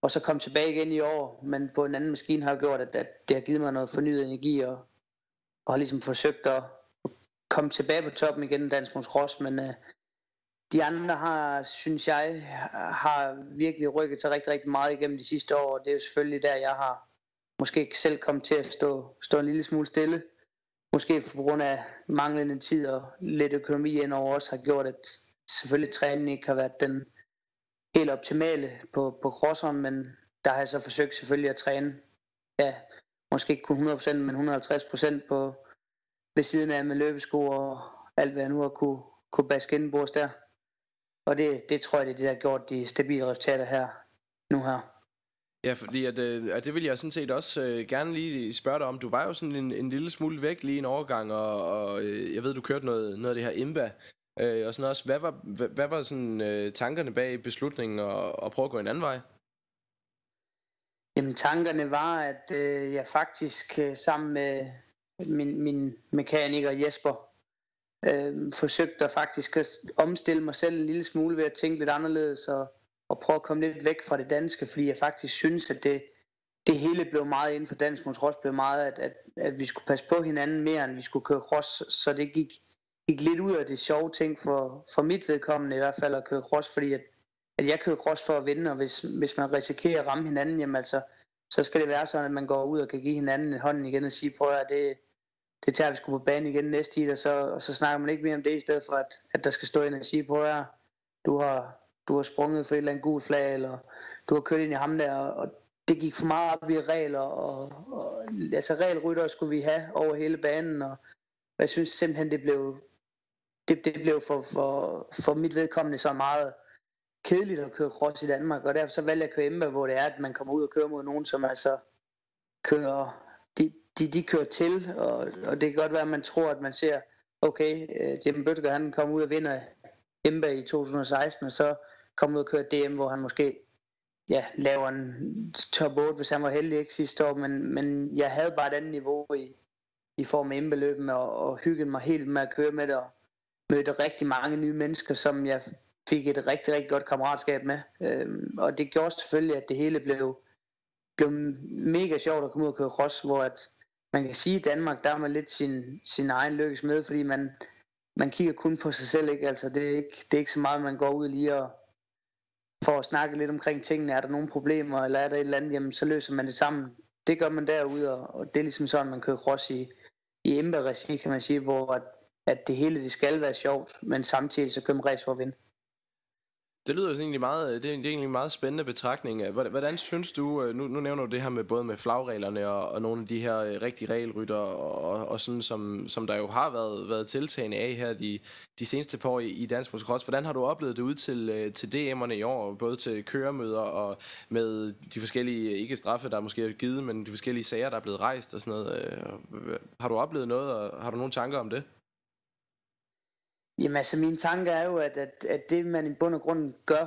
og så komme tilbage igen i år, men på en anden maskine har gjort, at, at det har givet mig noget fornyet energi, og, og har ligesom forsøgt at komme tilbage på toppen igen i Dansk Cross, men uh, de andre har, synes jeg, har virkelig rykket sig rigtig, rigtig meget igennem de sidste år, og det er jo selvfølgelig der, jeg har måske ikke selv kommet til at stå, stå en lille smule stille. Måske på grund af manglende tid og lidt økonomi indover også har gjort, at selvfølgelig træningen ikke har været den helt optimale på, på crosseren, men der har jeg så forsøgt selvfølgelig at træne, ja, måske ikke kun 100%, men 150% på ved siden af med løbesko og alt, hvad jeg nu har kunne, kunne baske indenbords der. Og det, det tror jeg, det er det, der har gjort de stabile resultater her, nu her. Ja, fordi at, øh, at det vil jeg sådan set også øh, gerne lige spørge dig om. Du var jo sådan en, en lille smule væk lige en overgang, og, og øh, jeg ved, du kørte noget, noget af det her IMBA. Øh, og sådan også, hvad var, hvad, hvad var sådan, øh, tankerne bag beslutningen og, at prøve at gå en anden vej? Jamen tankerne var, at øh, jeg faktisk øh, sammen med min, min mekaniker Jesper øh, forsøgte at faktisk at omstille mig selv en lille smule ved at tænke lidt anderledes og, og prøve at komme lidt væk fra det danske, fordi jeg faktisk synes, at det, det hele blev meget inden for dansk motocross, blev meget, at, at, at vi skulle passe på hinanden mere, end vi skulle køre cross, så det gik, gik lidt ud af det sjove ting for, for mit vedkommende i hvert fald at køre cross, fordi at, at jeg kører cross for at vinde, og hvis, hvis man risikerer at ramme hinanden, jamen altså, så skal det være sådan, at man går ud og kan give hinanden en hånd igen og sige, prøv at det, det tager vi sgu på banen igen næste tid, og så, og så snakker man ikke mere om det, i stedet for at, at der skal stå ind og sige, prøv at du har, du har sprunget for et eller andet gult flag, eller du har kørt ind i ham der, og det gik for meget op i regler, og, og altså regelrytter skulle vi have over hele banen, og jeg synes simpelthen, det blev, det, det blev for, for, for mit vedkommende så meget kedeligt at køre cross i Danmark, og derfor så valgte jeg at køre Emma, hvor det er, at man kommer ud og kører mod nogen, som altså kører, de, de, de kører til, og, og det kan godt være, at man tror, at man ser, okay, uh, Jim Bøtger, han kommer ud og vinder Emba i 2016, og så komme ud og køre DM, hvor han måske ja, laver en top 8, hvis han var heldig ikke sidste år, men, men jeg havde bare et andet niveau i, i form af indbeløbene, og, og hyggede mig helt med at køre med det, og mødte rigtig mange nye mennesker, som jeg fik et rigtig, rigtig godt kammeratskab med. Øhm, og det gjorde selvfølgelig, at det hele blev, blev mega sjovt at komme ud og køre cross, hvor at man kan sige, at i Danmark, der er man lidt sin, sin egen lykkes med, fordi man, man kigger kun på sig selv, ikke? Altså, det, er ikke, det er ikke så meget, man går ud lige og for at snakke lidt omkring tingene. Er der nogle problemer, eller er der et eller andet, jamen, så løser man det sammen. Det gør man derude, og, det er ligesom sådan, man kører cross i, i Ember kan man sige, hvor at, at det hele det skal være sjovt, men samtidig så kører man race for at vinde. Det lyder jo egentlig meget, øh, det er egentlig en meget spændende betragtning. Hvordan, hvordan synes du, øh, nu, nu nævner du det her med både med flagreglerne og, og nogle af de her øh, rigtige regelrytter, og, og sådan som, som der jo har været, været tiltagende af her de, de seneste par år i, i dansk motocross. Hvordan har du oplevet det ud til, til DM'erne i år, både til køremøder og med de forskellige, ikke straffe, der er måske er givet, men de forskellige sager, der er blevet rejst og sådan noget. Har du oplevet noget, og har du nogle tanker om det? Jamen altså, mine tanker er jo, at, at, at det man i bund og grund gør,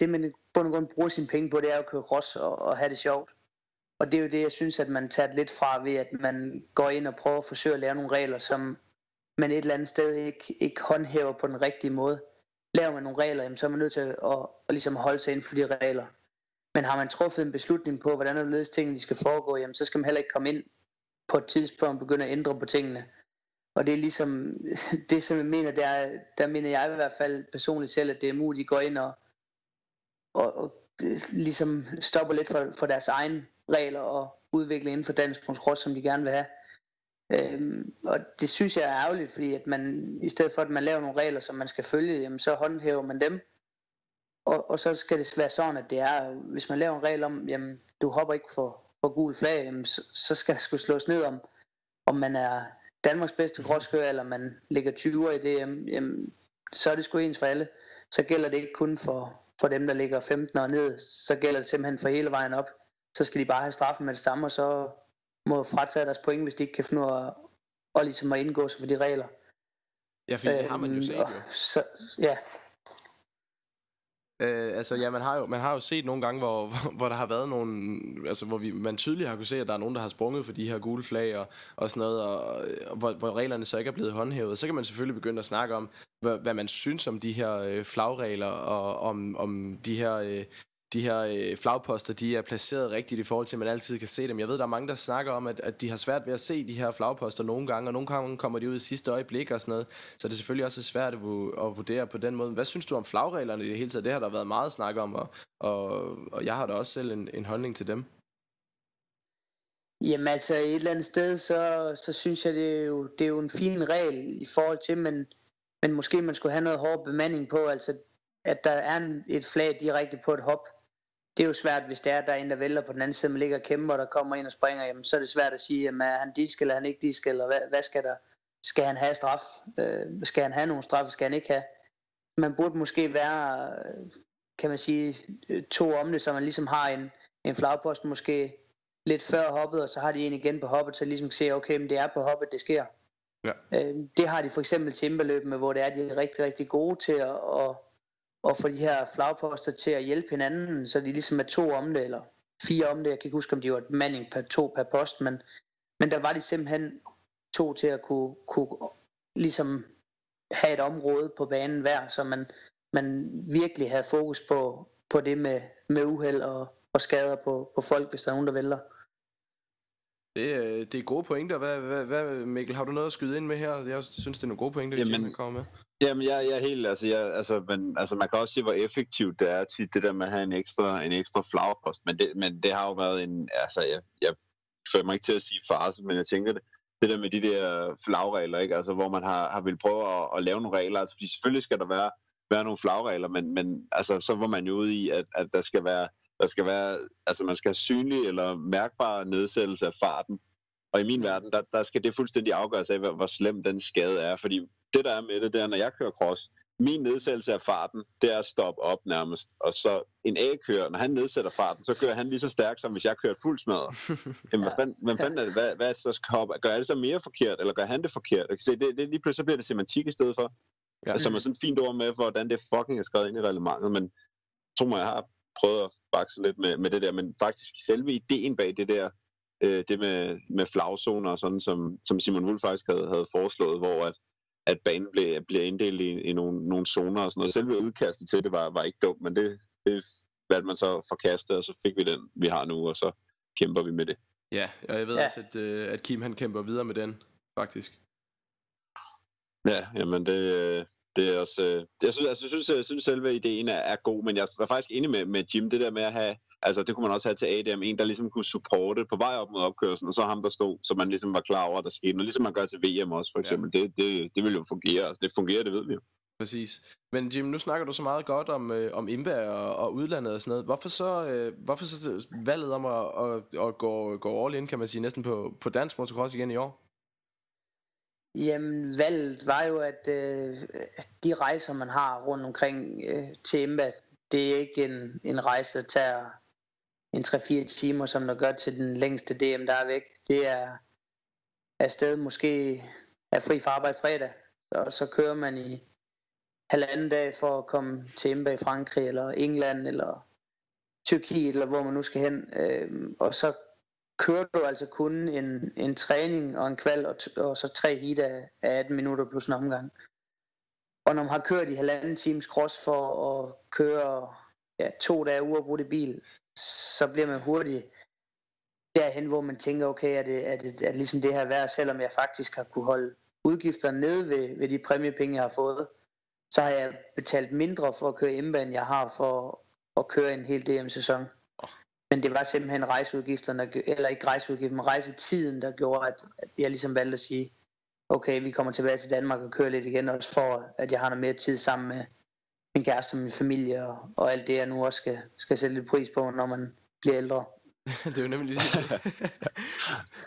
det man i bund og grund bruger sine penge på, det er at køre cross og, og have det sjovt. Og det er jo det, jeg synes, at man tager lidt fra ved, at man går ind og prøver at forsøge at lære nogle regler, som man et eller andet sted ikke, ikke håndhæver på den rigtige måde. Laver man nogle regler, jamen, så er man nødt til at, at, at ligesom holde sig inden for de regler. Men har man truffet en beslutning på, hvordan og tingene de skal foregå, jamen, så skal man heller ikke komme ind på et tidspunkt og begynde at ændre på tingene. Og det er ligesom, det som jeg mener, der, der mener jeg i hvert fald personligt selv, at det er muligt, at gå ind og, og, og ligesom stopper lidt for, for deres egne regler og udvikle inden for dansk kontrol, som de gerne vil have. Øhm, og det synes jeg er ærgerligt, fordi at man, i stedet for at man laver nogle regler, som man skal følge, jamen, så håndhæver man dem. Og, og så skal det være sådan, at det er, hvis man laver en regel om, jamen, du hopper ikke for, for gul flag, jamen, så, så skal der skulle slås ned om, om man er Danmarks bedste crosskører, eller man ligger 20'er i DM, jamen, så er det sgu ens for alle. Så gælder det ikke kun for, for dem, der ligger 15 og ned, så gælder det simpelthen for hele vejen op. Så skal de bare have straffen med det samme, og så må fratage deres point, hvis de ikke kan finde ud af at, ligesom at indgå sig for de regler. Ja, for det har man jo øhm, set jo. Så, ja, Øh, altså ja, man har jo man har jo set nogle gange, hvor, hvor der har været nogle, altså hvor vi, man tydeligt har kunne se, at der er nogen, der har sprunget for de her gule flag og, og sådan noget, og, og hvor, hvor reglerne så ikke er blevet håndhævet. Så kan man selvfølgelig begynde at snakke om, hvad, hvad man synes om de her øh, flagregler, og om, om de her øh, de her øh, flagposter, de er placeret rigtigt i forhold til, at man altid kan se dem. Jeg ved, der er mange, der snakker om, at, at de har svært ved at se de her flagposter nogle gange, og nogle gange kommer de ud i sidste øjeblik og sådan noget. Så det er selvfølgelig også svært at, at vurdere på den måde. Hvad synes du om flagreglerne i det hele taget? Det har der været meget snak om, og, og, og jeg har da også selv en, en holdning til dem. Jamen altså et eller andet sted, så, så synes jeg, det er, jo, det er jo en fin regel i forhold til, men, men måske man skulle have noget hård bemanding på, altså at der er et flag direkte på et hop det er jo svært, hvis det er, der er en, der vælter på den anden side, man ligger og kæmper, og der kommer ind og springer, jamen, så er det svært at sige, jamen, er han disk, eller er han ikke disk, eller hvad, hvad skal der? Skal han have straf? Øh, skal han have nogle straf? Skal han ikke have? Man burde måske være, kan man sige, to om det, så man ligesom har en, en flagpost måske lidt før hoppet, og så har de en igen på hoppet, så ligesom se, okay, men det er på hoppet, det sker. Ja. Øh, det har de for eksempel timberløb med, hvor det er, de er rigtig, rigtig gode til at, at, at få de her flagposter til at hjælpe hinanden, så de ligesom er to om det, eller fire om det. Jeg kan ikke huske, om de var et manding per to per post, men, men der var de simpelthen to til at kunne, kunne ligesom have et område på banen hver, så man, man virkelig havde fokus på, på det med, med uheld og, og skader på, på folk, hvis der er nogen, der vælter. Det, øh, det er gode pointer. Hvad, hvad, hvad, Mikkel, har du noget at skyde ind med her? Jeg synes, det er nogle gode pointer, Jamen, Jim kommer med. Jamen, jeg, jeg er helt, altså, jeg, altså, men, altså, man kan også se, hvor effektivt det er tit, det der med at have en ekstra, en ekstra flagpost, men det, men det har jo været en, altså, jeg, jeg føler mig ikke til at sige farse, men jeg tænker det, det der med de der flagregler, ikke? Altså, hvor man har, har vil prøve at, at lave nogle regler, altså, fordi selvfølgelig skal der være, være nogle flagregler, men, men altså, så var man jo ude i, at, at der skal være, der skal være, altså man skal have synlig eller mærkbar nedsættelse af farten, og i min verden, der, der skal det fuldstændig afgøres af, hvor, hvor slem den skade er. Fordi det, der er med det, det er, når jeg kører cross, min nedsættelse af farten, det er at stoppe op nærmest. Og så en A-kører, når han nedsætter farten, så kører han lige så stærkt, som hvis jeg kører fuld smadret. Jamen, hvad, fanden, hvad, fanden er det? Hvad, hvad er det så skal op? Gør jeg det så mere forkert, eller gør han det forkert? Jeg kan se, det, det, lige pludselig så bliver det semantik i stedet for. Ja. Altså, er sådan et fint ord med, hvordan det fucking er skrevet ind i reglementet, men tror mig, jeg har prøvet at bakse lidt med, med det der, men faktisk selve ideen bag det der, øh, det med, med flagzoner, sådan som, som Simon Wolf faktisk havde, havde foreslået, hvor at, at banen blev, bliver inddelt i, i nogle, nogle zoner og sådan noget. Selve udkastet til det var, var ikke dumt, men det, det valgte man så forkaste, og så fik vi den, vi har nu, og så kæmper vi med det. Ja, og jeg ved ja. også, at, øh, at Kim han kæmper videre med den, faktisk. Ja, jamen det, øh, det er også, øh, jeg, synes, altså, jeg, synes, jeg synes, selve ideen er, er god, men jeg er faktisk enig med, med Jim, det der med at have, altså det kunne man også have til ADM, en der ligesom kunne supporte på vej op mod opkørslen, og så ham der stod, så man ligesom var klar over, at der skete noget, ligesom man gør til VM også for eksempel, ja. det, det, det vil jo fungere, altså, det fungerer, det ved vi jo. Præcis. Men Jim, nu snakker du så meget godt om, øh, om Imba og, og udlandet og sådan noget. Hvorfor så, øh, hvorfor så valget om at, at, at gå, gå all in, kan man sige, næsten på, på dansk motocross igen i år? Jamen, valget var jo, at øh, de rejser, man har rundt omkring øh, til Emba, det er ikke en, en rejse, der tager en 3-4 timer, som der gør til den længste DM, der er væk. Det er afsted måske er fri for arbejde fredag, og så kører man i halvanden dag for at komme til Emba i Frankrig, eller England, eller Tyrkiet, eller hvor man nu skal hen. Øh, og så kører du altså kun en, en træning og en kval, og, og så tre heat af, af 18 minutter plus en omgang. Og når man har kørt i halvanden times cross for at køre ja, to dage uafbrudt i bil, så bliver man hurtigt derhen, hvor man tænker, okay, er det, er det, er det ligesom det her værd, selvom jeg faktisk har kunne holde udgifterne nede ved, ved de præmiepenge, jeg har fået, så har jeg betalt mindre for at køre hjemme, end jeg har for at køre en hel DM-sæson. Men det var simpelthen rejseudgifterne, eller ikke rejseudgifterne, men rejsetiden, der gjorde, at, at jeg ligesom valgte at sige, okay, vi kommer tilbage til Danmark og kører lidt igen, også for at jeg har noget mere tid sammen med min kæreste og min familie, og, og alt det, jeg nu også skal, skal sætte lidt pris på, når man bliver ældre. det er jo nemlig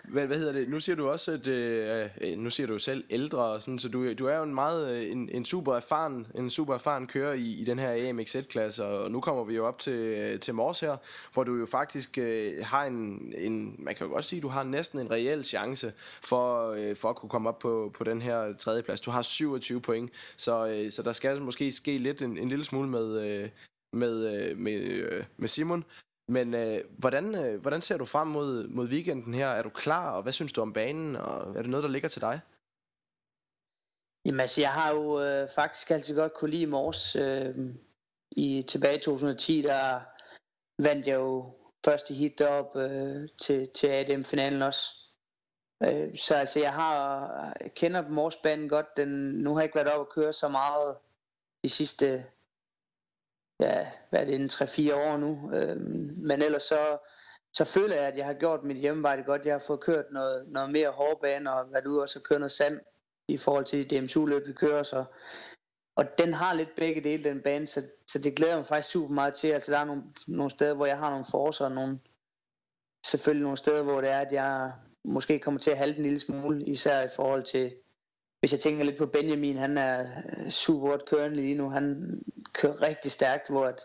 Men hvad hedder det? Nu siger du også, at øh, øh nu siger du selv ældre, og sådan, så du, du er jo en meget øh, en, en super erfaren, en super erfaren kører i, i den her AMX klasse og nu kommer vi jo op til, øh, til Mors her, hvor du jo faktisk øh, har en, en, man kan jo godt sige, du har næsten en reel chance for, øh, for at kunne komme op på, på den her tredje plads. Du har 27 point, så, øh, så der skal måske ske lidt en, en lille smule med, øh, med, med, med Simon. Men øh, hvordan, øh, hvordan ser du frem mod, mod weekenden her? Er du klar, og hvad synes du om banen? Og er det noget, der ligger til dig? Jamen altså, jeg har jo øh, faktisk altid godt kunne lide Mors. Øh, I tilbage i 2010, der vandt jeg jo første hit op øh, til, til ADM-finalen også. Øh, så altså, jeg har jeg kender Mors-banen godt. Den, nu har jeg ikke været op og køre så meget de sidste ja, hvad er det, en 3-4 år nu. Øh, men ellers så, så føler jeg, at jeg har gjort mit hjemmearbejde godt. Jeg har fået kørt noget, noget mere hårdbane og været ude og så køre noget sand i forhold til de DMSU-løb, vi kører. Så. Og den har lidt begge dele, den bane, så, så det glæder mig faktisk super meget til. Altså der er nogle, nogle steder, hvor jeg har nogle forser, og nogle, selvfølgelig nogle steder, hvor det er, at jeg måske kommer til at halte en lille smule, især i forhold til, hvis jeg tænker lidt på Benjamin, han er øh, super godt kørende lige nu. Han kører rigtig stærkt, hvor at,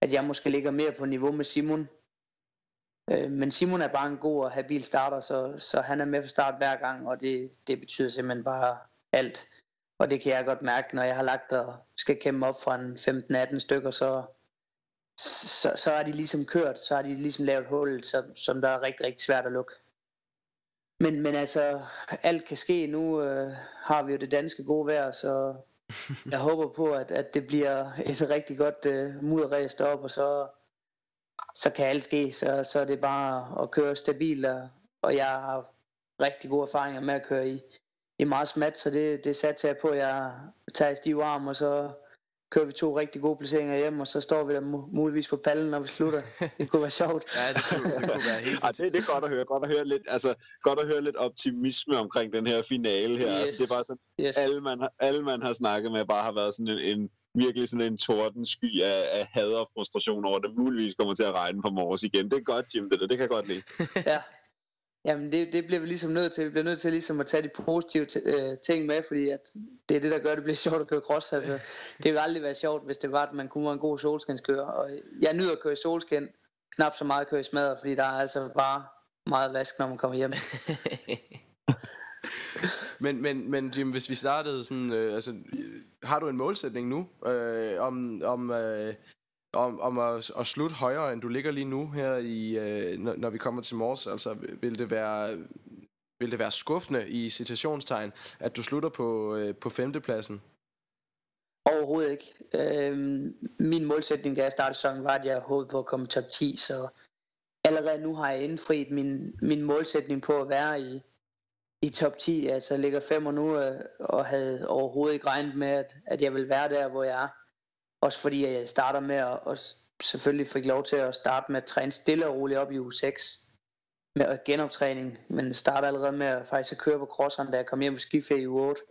at jeg måske ligger mere på niveau med Simon. Øh, men Simon er bare en god og habil starter, så, så han er med fra start hver gang, og det, det betyder simpelthen bare alt. Og det kan jeg godt mærke, når jeg har lagt og skal kæmpe op fra en 15-18 stykker, så, så, så er de ligesom kørt, så har de ligesom lavet hullet, som, som der er rigtig, rigtig svært at lukke. Men, men altså, alt kan ske. Nu øh, har vi jo det danske gode vejr, så jeg håber på, at, at det bliver et rigtig godt øh, mudderræs op, og så, så kan alt ske. Så, så er det bare at køre stabilt, og, og jeg har rigtig gode erfaringer med at køre i, i meget smat, så det, det satte jeg på, at jeg tager i stiv arm, og så kører vi to rigtig gode placeringer hjem, og så står vi der muligvis på pallen, når vi slutter. Det kunne være sjovt. ja, det kunne, det kunne være helt Ej, det, det er godt at høre. Godt at høre lidt, altså, godt at høre lidt optimisme omkring den her finale her. Yes. Altså, det er bare sådan, Yes. alle, man, har- alle man har snakket med bare har været sådan en, en virkelig sådan en tordensky af, af had og frustration over, at det muligvis kommer til at regne på morges igen. Det er godt, Jim, det der. Det kan jeg godt lide. ja. Jamen det, det bliver vi ligesom nødt til. Vi bliver nødt til ligesom at tage de positive t- øh, ting med, fordi at det er det, der gør, at det bliver sjovt at køre cross. Altså, det ville aldrig være sjovt, hvis det var, at man kunne være en god solskinskører. Og jeg nyder at køre i solskin, knap så meget at køre i smadret, fordi der er altså bare meget vask, når man kommer hjem. men, men, men Jim, hvis vi startede sådan, øh, altså, øh, har du en målsætning nu øh, om, om, øh, om, om at, at slutte højere, end du ligger lige nu her, i, øh, når, når vi kommer til morges? Altså, vil det være, vil det være skuffende i citationstegn, at du slutter på, øh, på femtepladsen? Overhovedet ikke. Øhm, min målsætning, da jeg startede sæsonen, var, at jeg håbede på at komme top 10, så allerede nu har jeg indfriet min, min målsætning på at være i, i top 10. Altså jeg ligger og nu, øh, og havde overhovedet ikke regnet med, at, at jeg vil være der, hvor jeg er. Også fordi jeg starter med at, og selvfølgelig fik lov til at starte med at træne stille og roligt op i uge 6 med genoptræning, men starter allerede med at faktisk at køre på crosseren, da jeg kom hjem på skiferie i uge 8.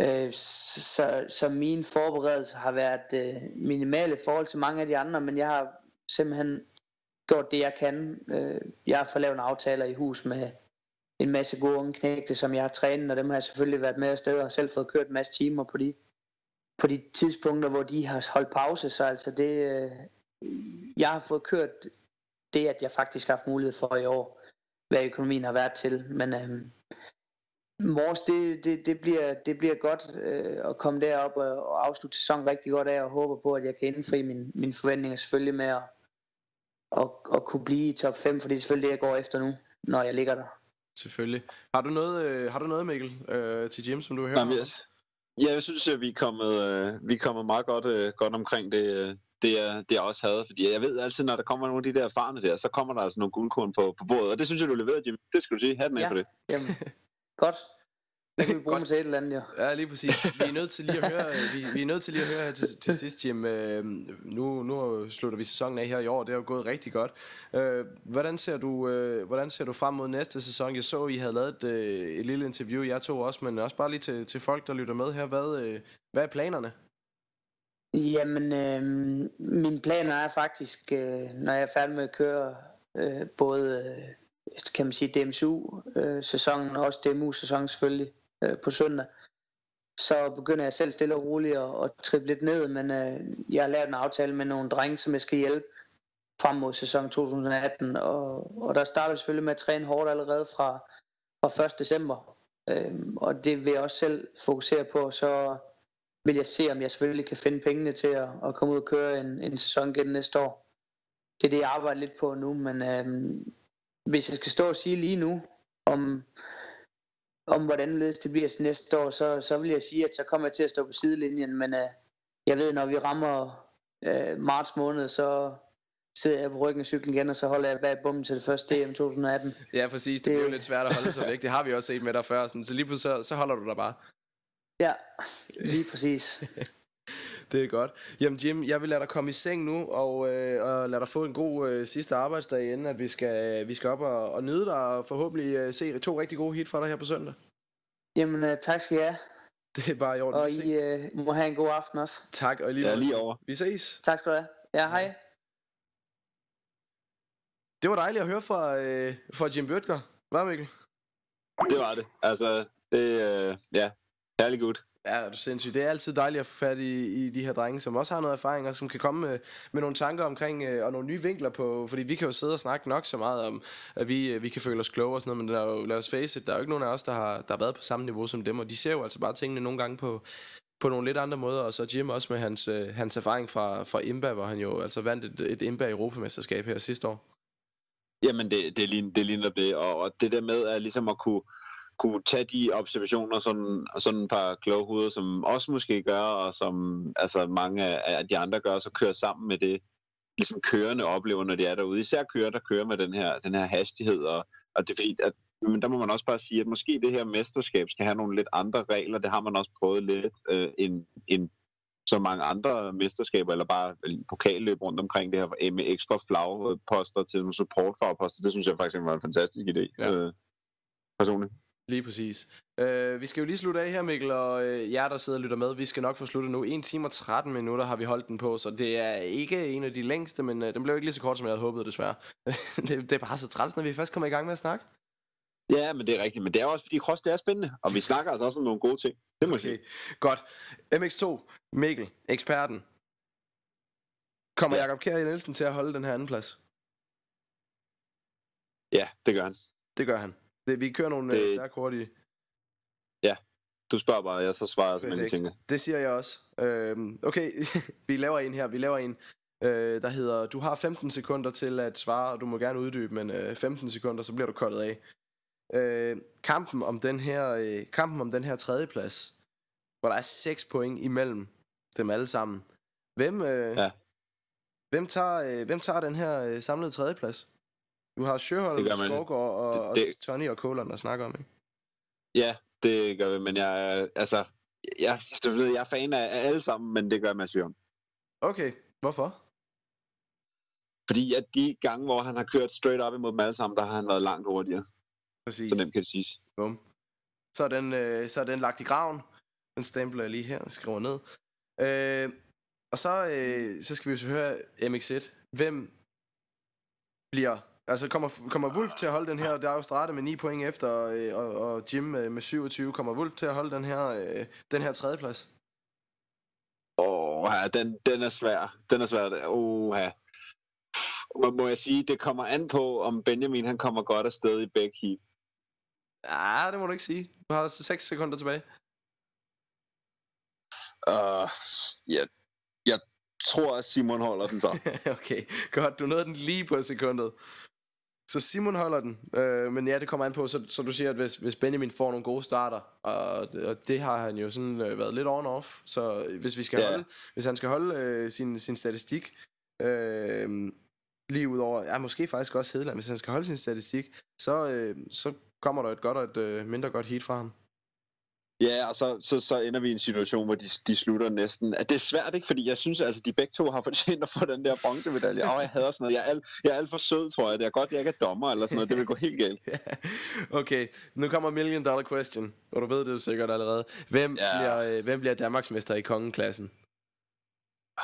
Øh, så, så, mine forberedelser har været øh, minimale i forhold til mange af de andre, men jeg har simpelthen gjort det, jeg kan. Øh, jeg har fået lavet aftaler i hus med en masse gode unge knægte, som jeg har trænet, og dem har jeg selvfølgelig været med afsted og selv fået kørt en masse timer på de, på de tidspunkter, hvor de har holdt pause. Så altså det, øh, jeg har fået kørt det, at jeg faktisk har haft mulighed for i år, hvad økonomien har været til. Men øh, Mors, det, det, det, bliver, det bliver godt øh, at komme derop og, og afslutte sæsonen rigtig godt af, og håber på, at jeg kan indfri mine, mine forventninger selvfølgelig med at, at, at kunne blive i top 5, for det er selvfølgelig det, jeg går efter nu, når jeg ligger der. Selvfølgelig. Har du noget, øh, har du noget Mikkel, øh, til Jim, som du har hørt? Nej, ja, jeg synes, at vi er kommet, øh, vi er kommet meget godt, øh, godt omkring det, øh, det, jeg, det, jeg også havde. Fordi jeg ved altid, når der kommer nogle af de der erfarne der, så kommer der altså nogle guldkorn på, på bordet. Og det synes jeg, du leverede, Jim. Det skal du sige. Hatten af Ja. for det. Jamen, godt. Det kan vi bruge til et eller andet, jo. Ja, lige præcis. Vi er nødt til lige at høre, vi, vi er nødt til lige at høre her til, til sidst, Jim. Øh, nu, nu slutter vi sæsonen af her i år. Det er jo gået rigtig godt. Øh, hvordan, ser du, øh, hvordan ser du frem mod næste sæson? Jeg så, I havde lavet et, øh, et lille interview, jeg tog også, men også bare lige til, til folk, der lytter med her. Hvad, øh, hvad er planerne? Jamen, øh, mine planer er faktisk, øh, når jeg er færdig med at køre øh, både, øh, kan man sige, DMSU-sæsonen og også DMU-sæsonen selvfølgelig øh, på søndag, så begynder jeg selv stille og roligt at, at trippe lidt ned, men øh, jeg har lavet en aftale med nogle drenge, som jeg skal hjælpe frem mod sæson 2018, og, og der starter vi selvfølgelig med at træne hårdt allerede fra, fra 1. december, øh, og det vil jeg også selv fokusere på, så vil jeg se, om jeg selvfølgelig kan finde pengene til at, at komme ud og køre en, en sæson igen næste år. Det er det, jeg arbejder lidt på nu, men øh, hvis jeg skal stå og sige lige nu, om, om hvordan det bliver til næste år, så, så vil jeg sige, at så kommer jeg til at stå på sidelinjen, men øh, jeg ved, når vi rammer øh, marts måned, så sidder jeg på ryggen af cyklen igen, og så holder jeg bag bommen til det første DM 2018. Ja, præcis. Det, det bliver lidt svært at holde sig væk. Det har vi også set med dig før. Sådan. Så lige pludselig, så, så holder du dig bare. Ja, lige præcis. Det er godt. Jamen Jim, jeg vil lade dig komme i seng nu, og, øh, og lade dig få en god øh, sidste arbejdsdag, inden at vi skal, vi skal op og, og nyde dig, og forhåbentlig øh, se to rigtig gode hit fra dig her på søndag. Jamen, øh, tak skal have, Det er bare i orden. og. I øh, må have en god aften også. Tak, og lige, Ja, lige over. Vi ses. Tak skal du have. Ja, hej. Det var dejligt at høre fra, øh, fra Jim Bøtger. Hvad, Mikkel? Det var det. Altså, det, øh, ja, herlig gut. Ja, det er sindssygt. Det er altid dejligt at få fat i, i de her drenge, som også har noget erfaring, og som kan komme med, med nogle tanker omkring, øh, og nogle nye vinkler på, fordi vi kan jo sidde og snakke nok så meget om, at vi, øh, vi kan føle os kloge og sådan noget, men der er jo, lad os face it, der er jo ikke nogen af os, der har, der har været på samme niveau som dem, og de ser jo altså bare tingene nogle gange på, på nogle lidt andre måder, og så Jim også med hans, øh, hans erfaring fra, fra Imba, hvor han jo altså vandt et, et Imba Europamesterskab her sidste år. Jamen, det, det, ligner, det ligner det, og, og det der med at ligesom at kunne, kunne tage de observationer, sådan, sådan et par kloge hoveder, som også måske gør, og som altså, mange af de andre gør, så kører sammen med det, ligesom kørende oplever, når de er derude. Især kører, der kører med den her, den her hastighed, og, og det er fordi, at men der må man også bare sige, at måske det her mesterskab skal have nogle lidt andre regler. Det har man også prøvet lidt øh, end, end så mange andre mesterskaber, eller bare pokalløb rundt omkring det her med ekstra flagposter til nogle supportflagposter. Det synes jeg faktisk var en fantastisk idé, ja. øh, personligt. Lige præcis. Uh, vi skal jo lige slutte af her, Mikkel, og uh, jer, der sidder og lytter med, vi skal nok få sluttet nu. 1 time og 13 minutter har vi holdt den på, så det er ikke en af de længste, men uh, den blev ikke lige så kort, som jeg havde håbet, desværre. det, det er bare så træls, når vi først kommer i gang med at snakke. Ja, men det er rigtigt. Men det er også, fordi cross det er spændende, og vi snakker altså også om nogle gode ting. Det må okay. sige. Godt. MX2, Mikkel, eksperten. Kommer ja. Jakob Kjær Nielsen til at holde den her anden plads? Ja, det gør han. Det gør han. Det, vi kører nogle det... stærke hurtige. Ja, du spørger bare, jeg så svarer som jeg tænker. Det siger jeg også. Øhm, okay, vi laver en her. Vi laver en, øh, der hedder, du har 15 sekunder til at svare, og du må gerne uddybe, men øh, 15 sekunder, så bliver du kottet af øh, kampen om den her øh, kampen om den her tredjeplads, hvor der er 6 point imellem dem alle sammen. Hvem øh, ja. hvem tager øh, hvem tager den her øh, samlede tredjeplads? Du har Sjøholm, Skovgaard og, det, det, og Tony og Koland der snakker om, ikke? Ja, det gør vi, men jeg altså jeg, jeg, jeg er fan af alle sammen, men det gør Mads Jørgen. Okay, hvorfor? Fordi at de gange, hvor han har kørt straight up imod dem alle sammen, der har han været langt hurtigere. Præcis. Så nemt kan det siges. Bum. Så er, den, øh, så er den lagt i graven. Den stempler jeg lige her og skriver ned. Øh, og så, øh, så skal vi jo høre MX1. Hvem bliver... Altså kommer, kommer Wolf til at holde den her? Der er jo startet med 9 point efter, øh, og, og Jim øh, med 27. Kommer Wolf til at holde den her, øh, den her tredjeplads? Åh, oh, ja, den, den er svær. Den er svær. Oh, ja. Må jeg sige, det kommer an på, om Benjamin han kommer godt afsted i begge heat. Ja, det må du ikke sige. Du har 6 sekunder tilbage. Uh, ja, jeg tror, at Simon holder den så. okay, godt. Du nåede den lige på sekundet. Så Simon holder den, øh, men ja, det kommer an på, så, så du siger, at hvis, hvis Benjamin får nogle gode starter, og, det, og det har han jo sådan øh, været lidt on-off, så hvis, vi skal ja. holde, hvis han skal holde øh, sin, sin statistik, øh, lige ud over, ja, måske faktisk også Hedeland, hvis han skal holde sin statistik, så, øh, så kommer der et godt og et øh, mindre godt heat fra ham. Ja, og så, så, så ender vi i en situation, hvor de, de slutter næsten. Det er svært, ikke? Fordi jeg synes, altså, de begge to har fortjent at få den der bronzemedalje. Åh, oh, jeg hader sådan noget. Jeg er, alt, jeg er alt for sød, tror jeg. Det er godt, jeg ikke er dommer eller sådan noget. Det vil gå helt galt. okay, nu kommer million dollar question. Og du ved det jo sikkert allerede. Hvem, ja. bliver, øh, hvem bliver Danmarksmester i kongeklassen?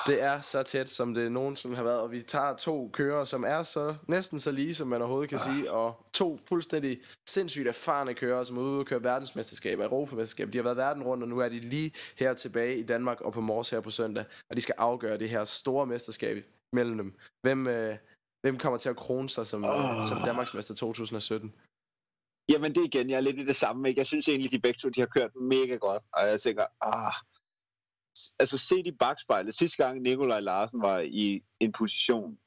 Det er så tæt, som det nogensinde har været, og vi tager to kører, som er så næsten så lige, som man overhovedet kan sige, og to fuldstændig sindssygt erfarne kører, som er ude og køre verdensmesterskab, Europamesterskab. De har været verden rundt, og nu er de lige her tilbage i Danmark og på Mors her på søndag, og de skal afgøre det her store mesterskab mellem dem. Hvem, øh, hvem kommer til at krone sig som, oh. som Danmarksmester 2017? Jamen det igen, jeg er lidt i det samme. Ikke? Jeg synes egentlig, de begge to de har kørt mega godt, og jeg tænker, ah, altså set i bagspejlet, sidste gang Nikolaj Larsen var i en position,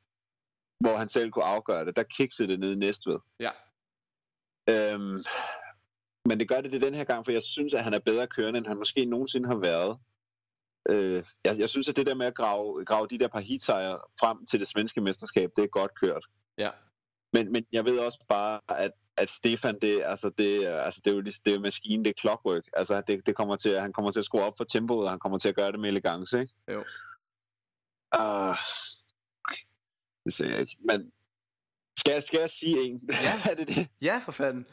hvor han selv kunne afgøre det, der kiksede det ned i Næstved. Ja. Øhm, men det gør det det den her gang, for jeg synes, at han er bedre kørende, end han måske nogensinde har været. Øh, jeg, jeg synes, at det der med at grave, grave de der par heatsejre frem til det svenske mesterskab, det er godt kørt. Ja. Men, men jeg ved også bare, at at Stefan, det, altså det, altså det, er jo, det er maskinen, det er clockwork. Altså det, det kommer til, han kommer til at skrue op for tempoet, og han kommer til at gøre det med elegance, ikke? Jo. Uh, det ser jeg ikke. Men skal jeg, skal jeg sige en? Ja, er det det? Ja, for fanden.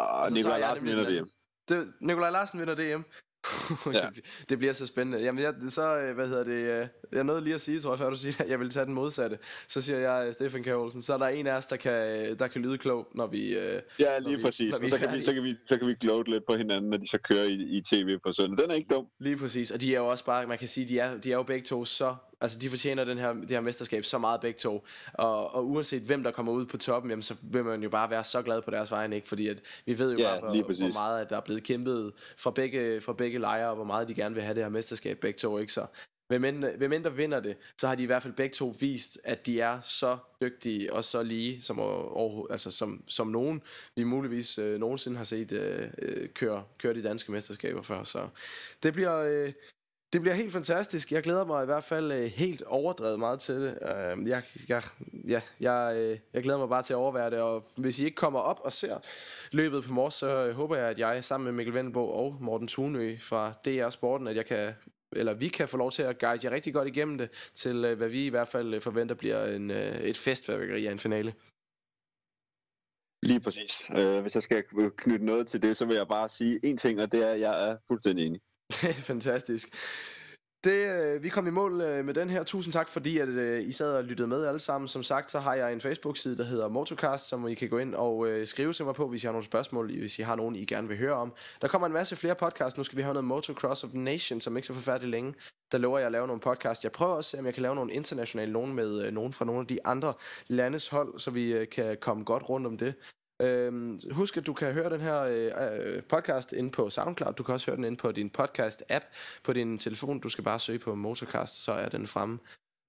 Uh, Nikolaj Larsen vinder DM. Det, Nikolaj Larsen vinder DM. Ja. det bliver så spændende. Jamen, jeg, så, øh, hvad hedder det, øh, jeg nåede lige at sige, tror jeg, før du siger, at jeg vil tage den modsatte. Så siger jeg, øh, Stefan Kjærholsen, så er der en af os, der kan, der kan lyde klog, når vi... Ja, lige vi- præcis. vi Og så kan, vi, så, kan vi, så kan vi gloat lidt på hinanden, når de så kører i, i tv på søndag. Den er ikke dum. Lige præcis, og de er jo også bare, man kan sige, de er, de er jo begge to så, altså de fortjener den her, det her mesterskab så meget begge to, og, og uanset hvem der kommer ud på toppen, jamen så vil man jo bare være så glad på deres vegne, ikke? fordi at vi ved jo Ja, bare, hvor, hvor meget at der er blevet kæmpet fra begge, fra begge lejre, og hvor meget de gerne vil have det her mesterskab begge to, ikke så? Hvem end, hvem end der vinder det, så har de i hvert fald begge to vist, at de er så dygtige og så lige, som, over, altså som, som nogen, vi muligvis øh, nogensinde har set øh, øh, køre, køre de danske mesterskaber før. Så det bliver, øh, det bliver helt fantastisk. Jeg glæder mig i hvert fald øh, helt overdrevet meget til det. Øhm, jeg, jeg, ja, jeg, øh, jeg glæder mig bare til at overvære det, og hvis I ikke kommer op og ser løbet på morges, så øh, håber jeg, at jeg sammen med Mikkel Vendelbo og Morten Thunø fra DR Sporten, at jeg kan eller vi kan få lov til at guide jer rigtig godt igennem det, til hvad vi i hvert fald forventer bliver en, et festværkeri af en finale. Lige præcis. Hvis jeg skal knytte noget til det, så vil jeg bare sige en ting, og det er, at jeg er fuldstændig enig. Fantastisk. Det, øh, vi kom i mål øh, med den her. Tusind tak, fordi at, øh, I sad og lyttede med alle sammen. Som sagt, så har jeg en Facebook-side, der hedder Motocast, som I kan gå ind og øh, skrive til mig på, hvis I har nogle spørgsmål, hvis I har nogen, I gerne vil høre om. Der kommer en masse flere podcasts. Nu skal vi have noget Motocross of the Nation, som ikke så forfærdeligt længe. Der lover jeg at lave nogle podcasts. Jeg prøver også, om jeg kan lave nogle internationale, nogen med øh, nogen fra nogle af de andre landes hold, så vi øh, kan komme godt rundt om det. Øhm, husk, at du kan høre den her øh, øh, podcast inde på SoundCloud. Du kan også høre den inde på din podcast-app på din telefon. Du skal bare søge på Motorcast, så er den fremme.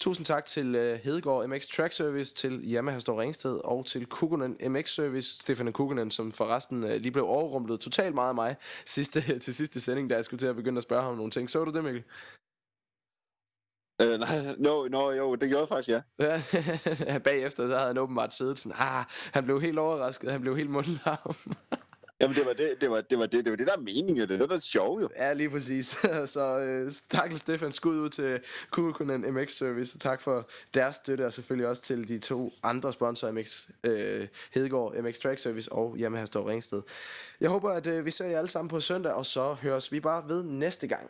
Tusind tak til øh, Hedegaard MX Track Service, til Yamaha Stor Ringsted og til Kukunen MX Service, Stefan Kukunen, som forresten øh, lige blev overrumplet totalt meget af mig sidste, til sidste sending, da jeg skulle til at begynde at spørge ham om nogle ting. Så du det, Mikkel? Uh, nej, no, no, jo, det gjorde jeg faktisk, ja. Ja, bagefter så havde han åbenbart siddet sådan, ah, han blev helt overrasket, han blev helt mundlarm. Jamen, det var det, det var det, var det, det, var det der er meningen, det er det, sjovt, jo. Ja, lige præcis. så øh, tak til Stefan. Skud ud til Kukunen MX Service, og tak for deres støtte, og selvfølgelig også til de to andre sponsorer, MX øh, Hedegaard, MX Track Service og Yamaha Stor Ringsted. Jeg håber, at øh, vi ser jer alle sammen på søndag, og så høres vi bare ved næste gang.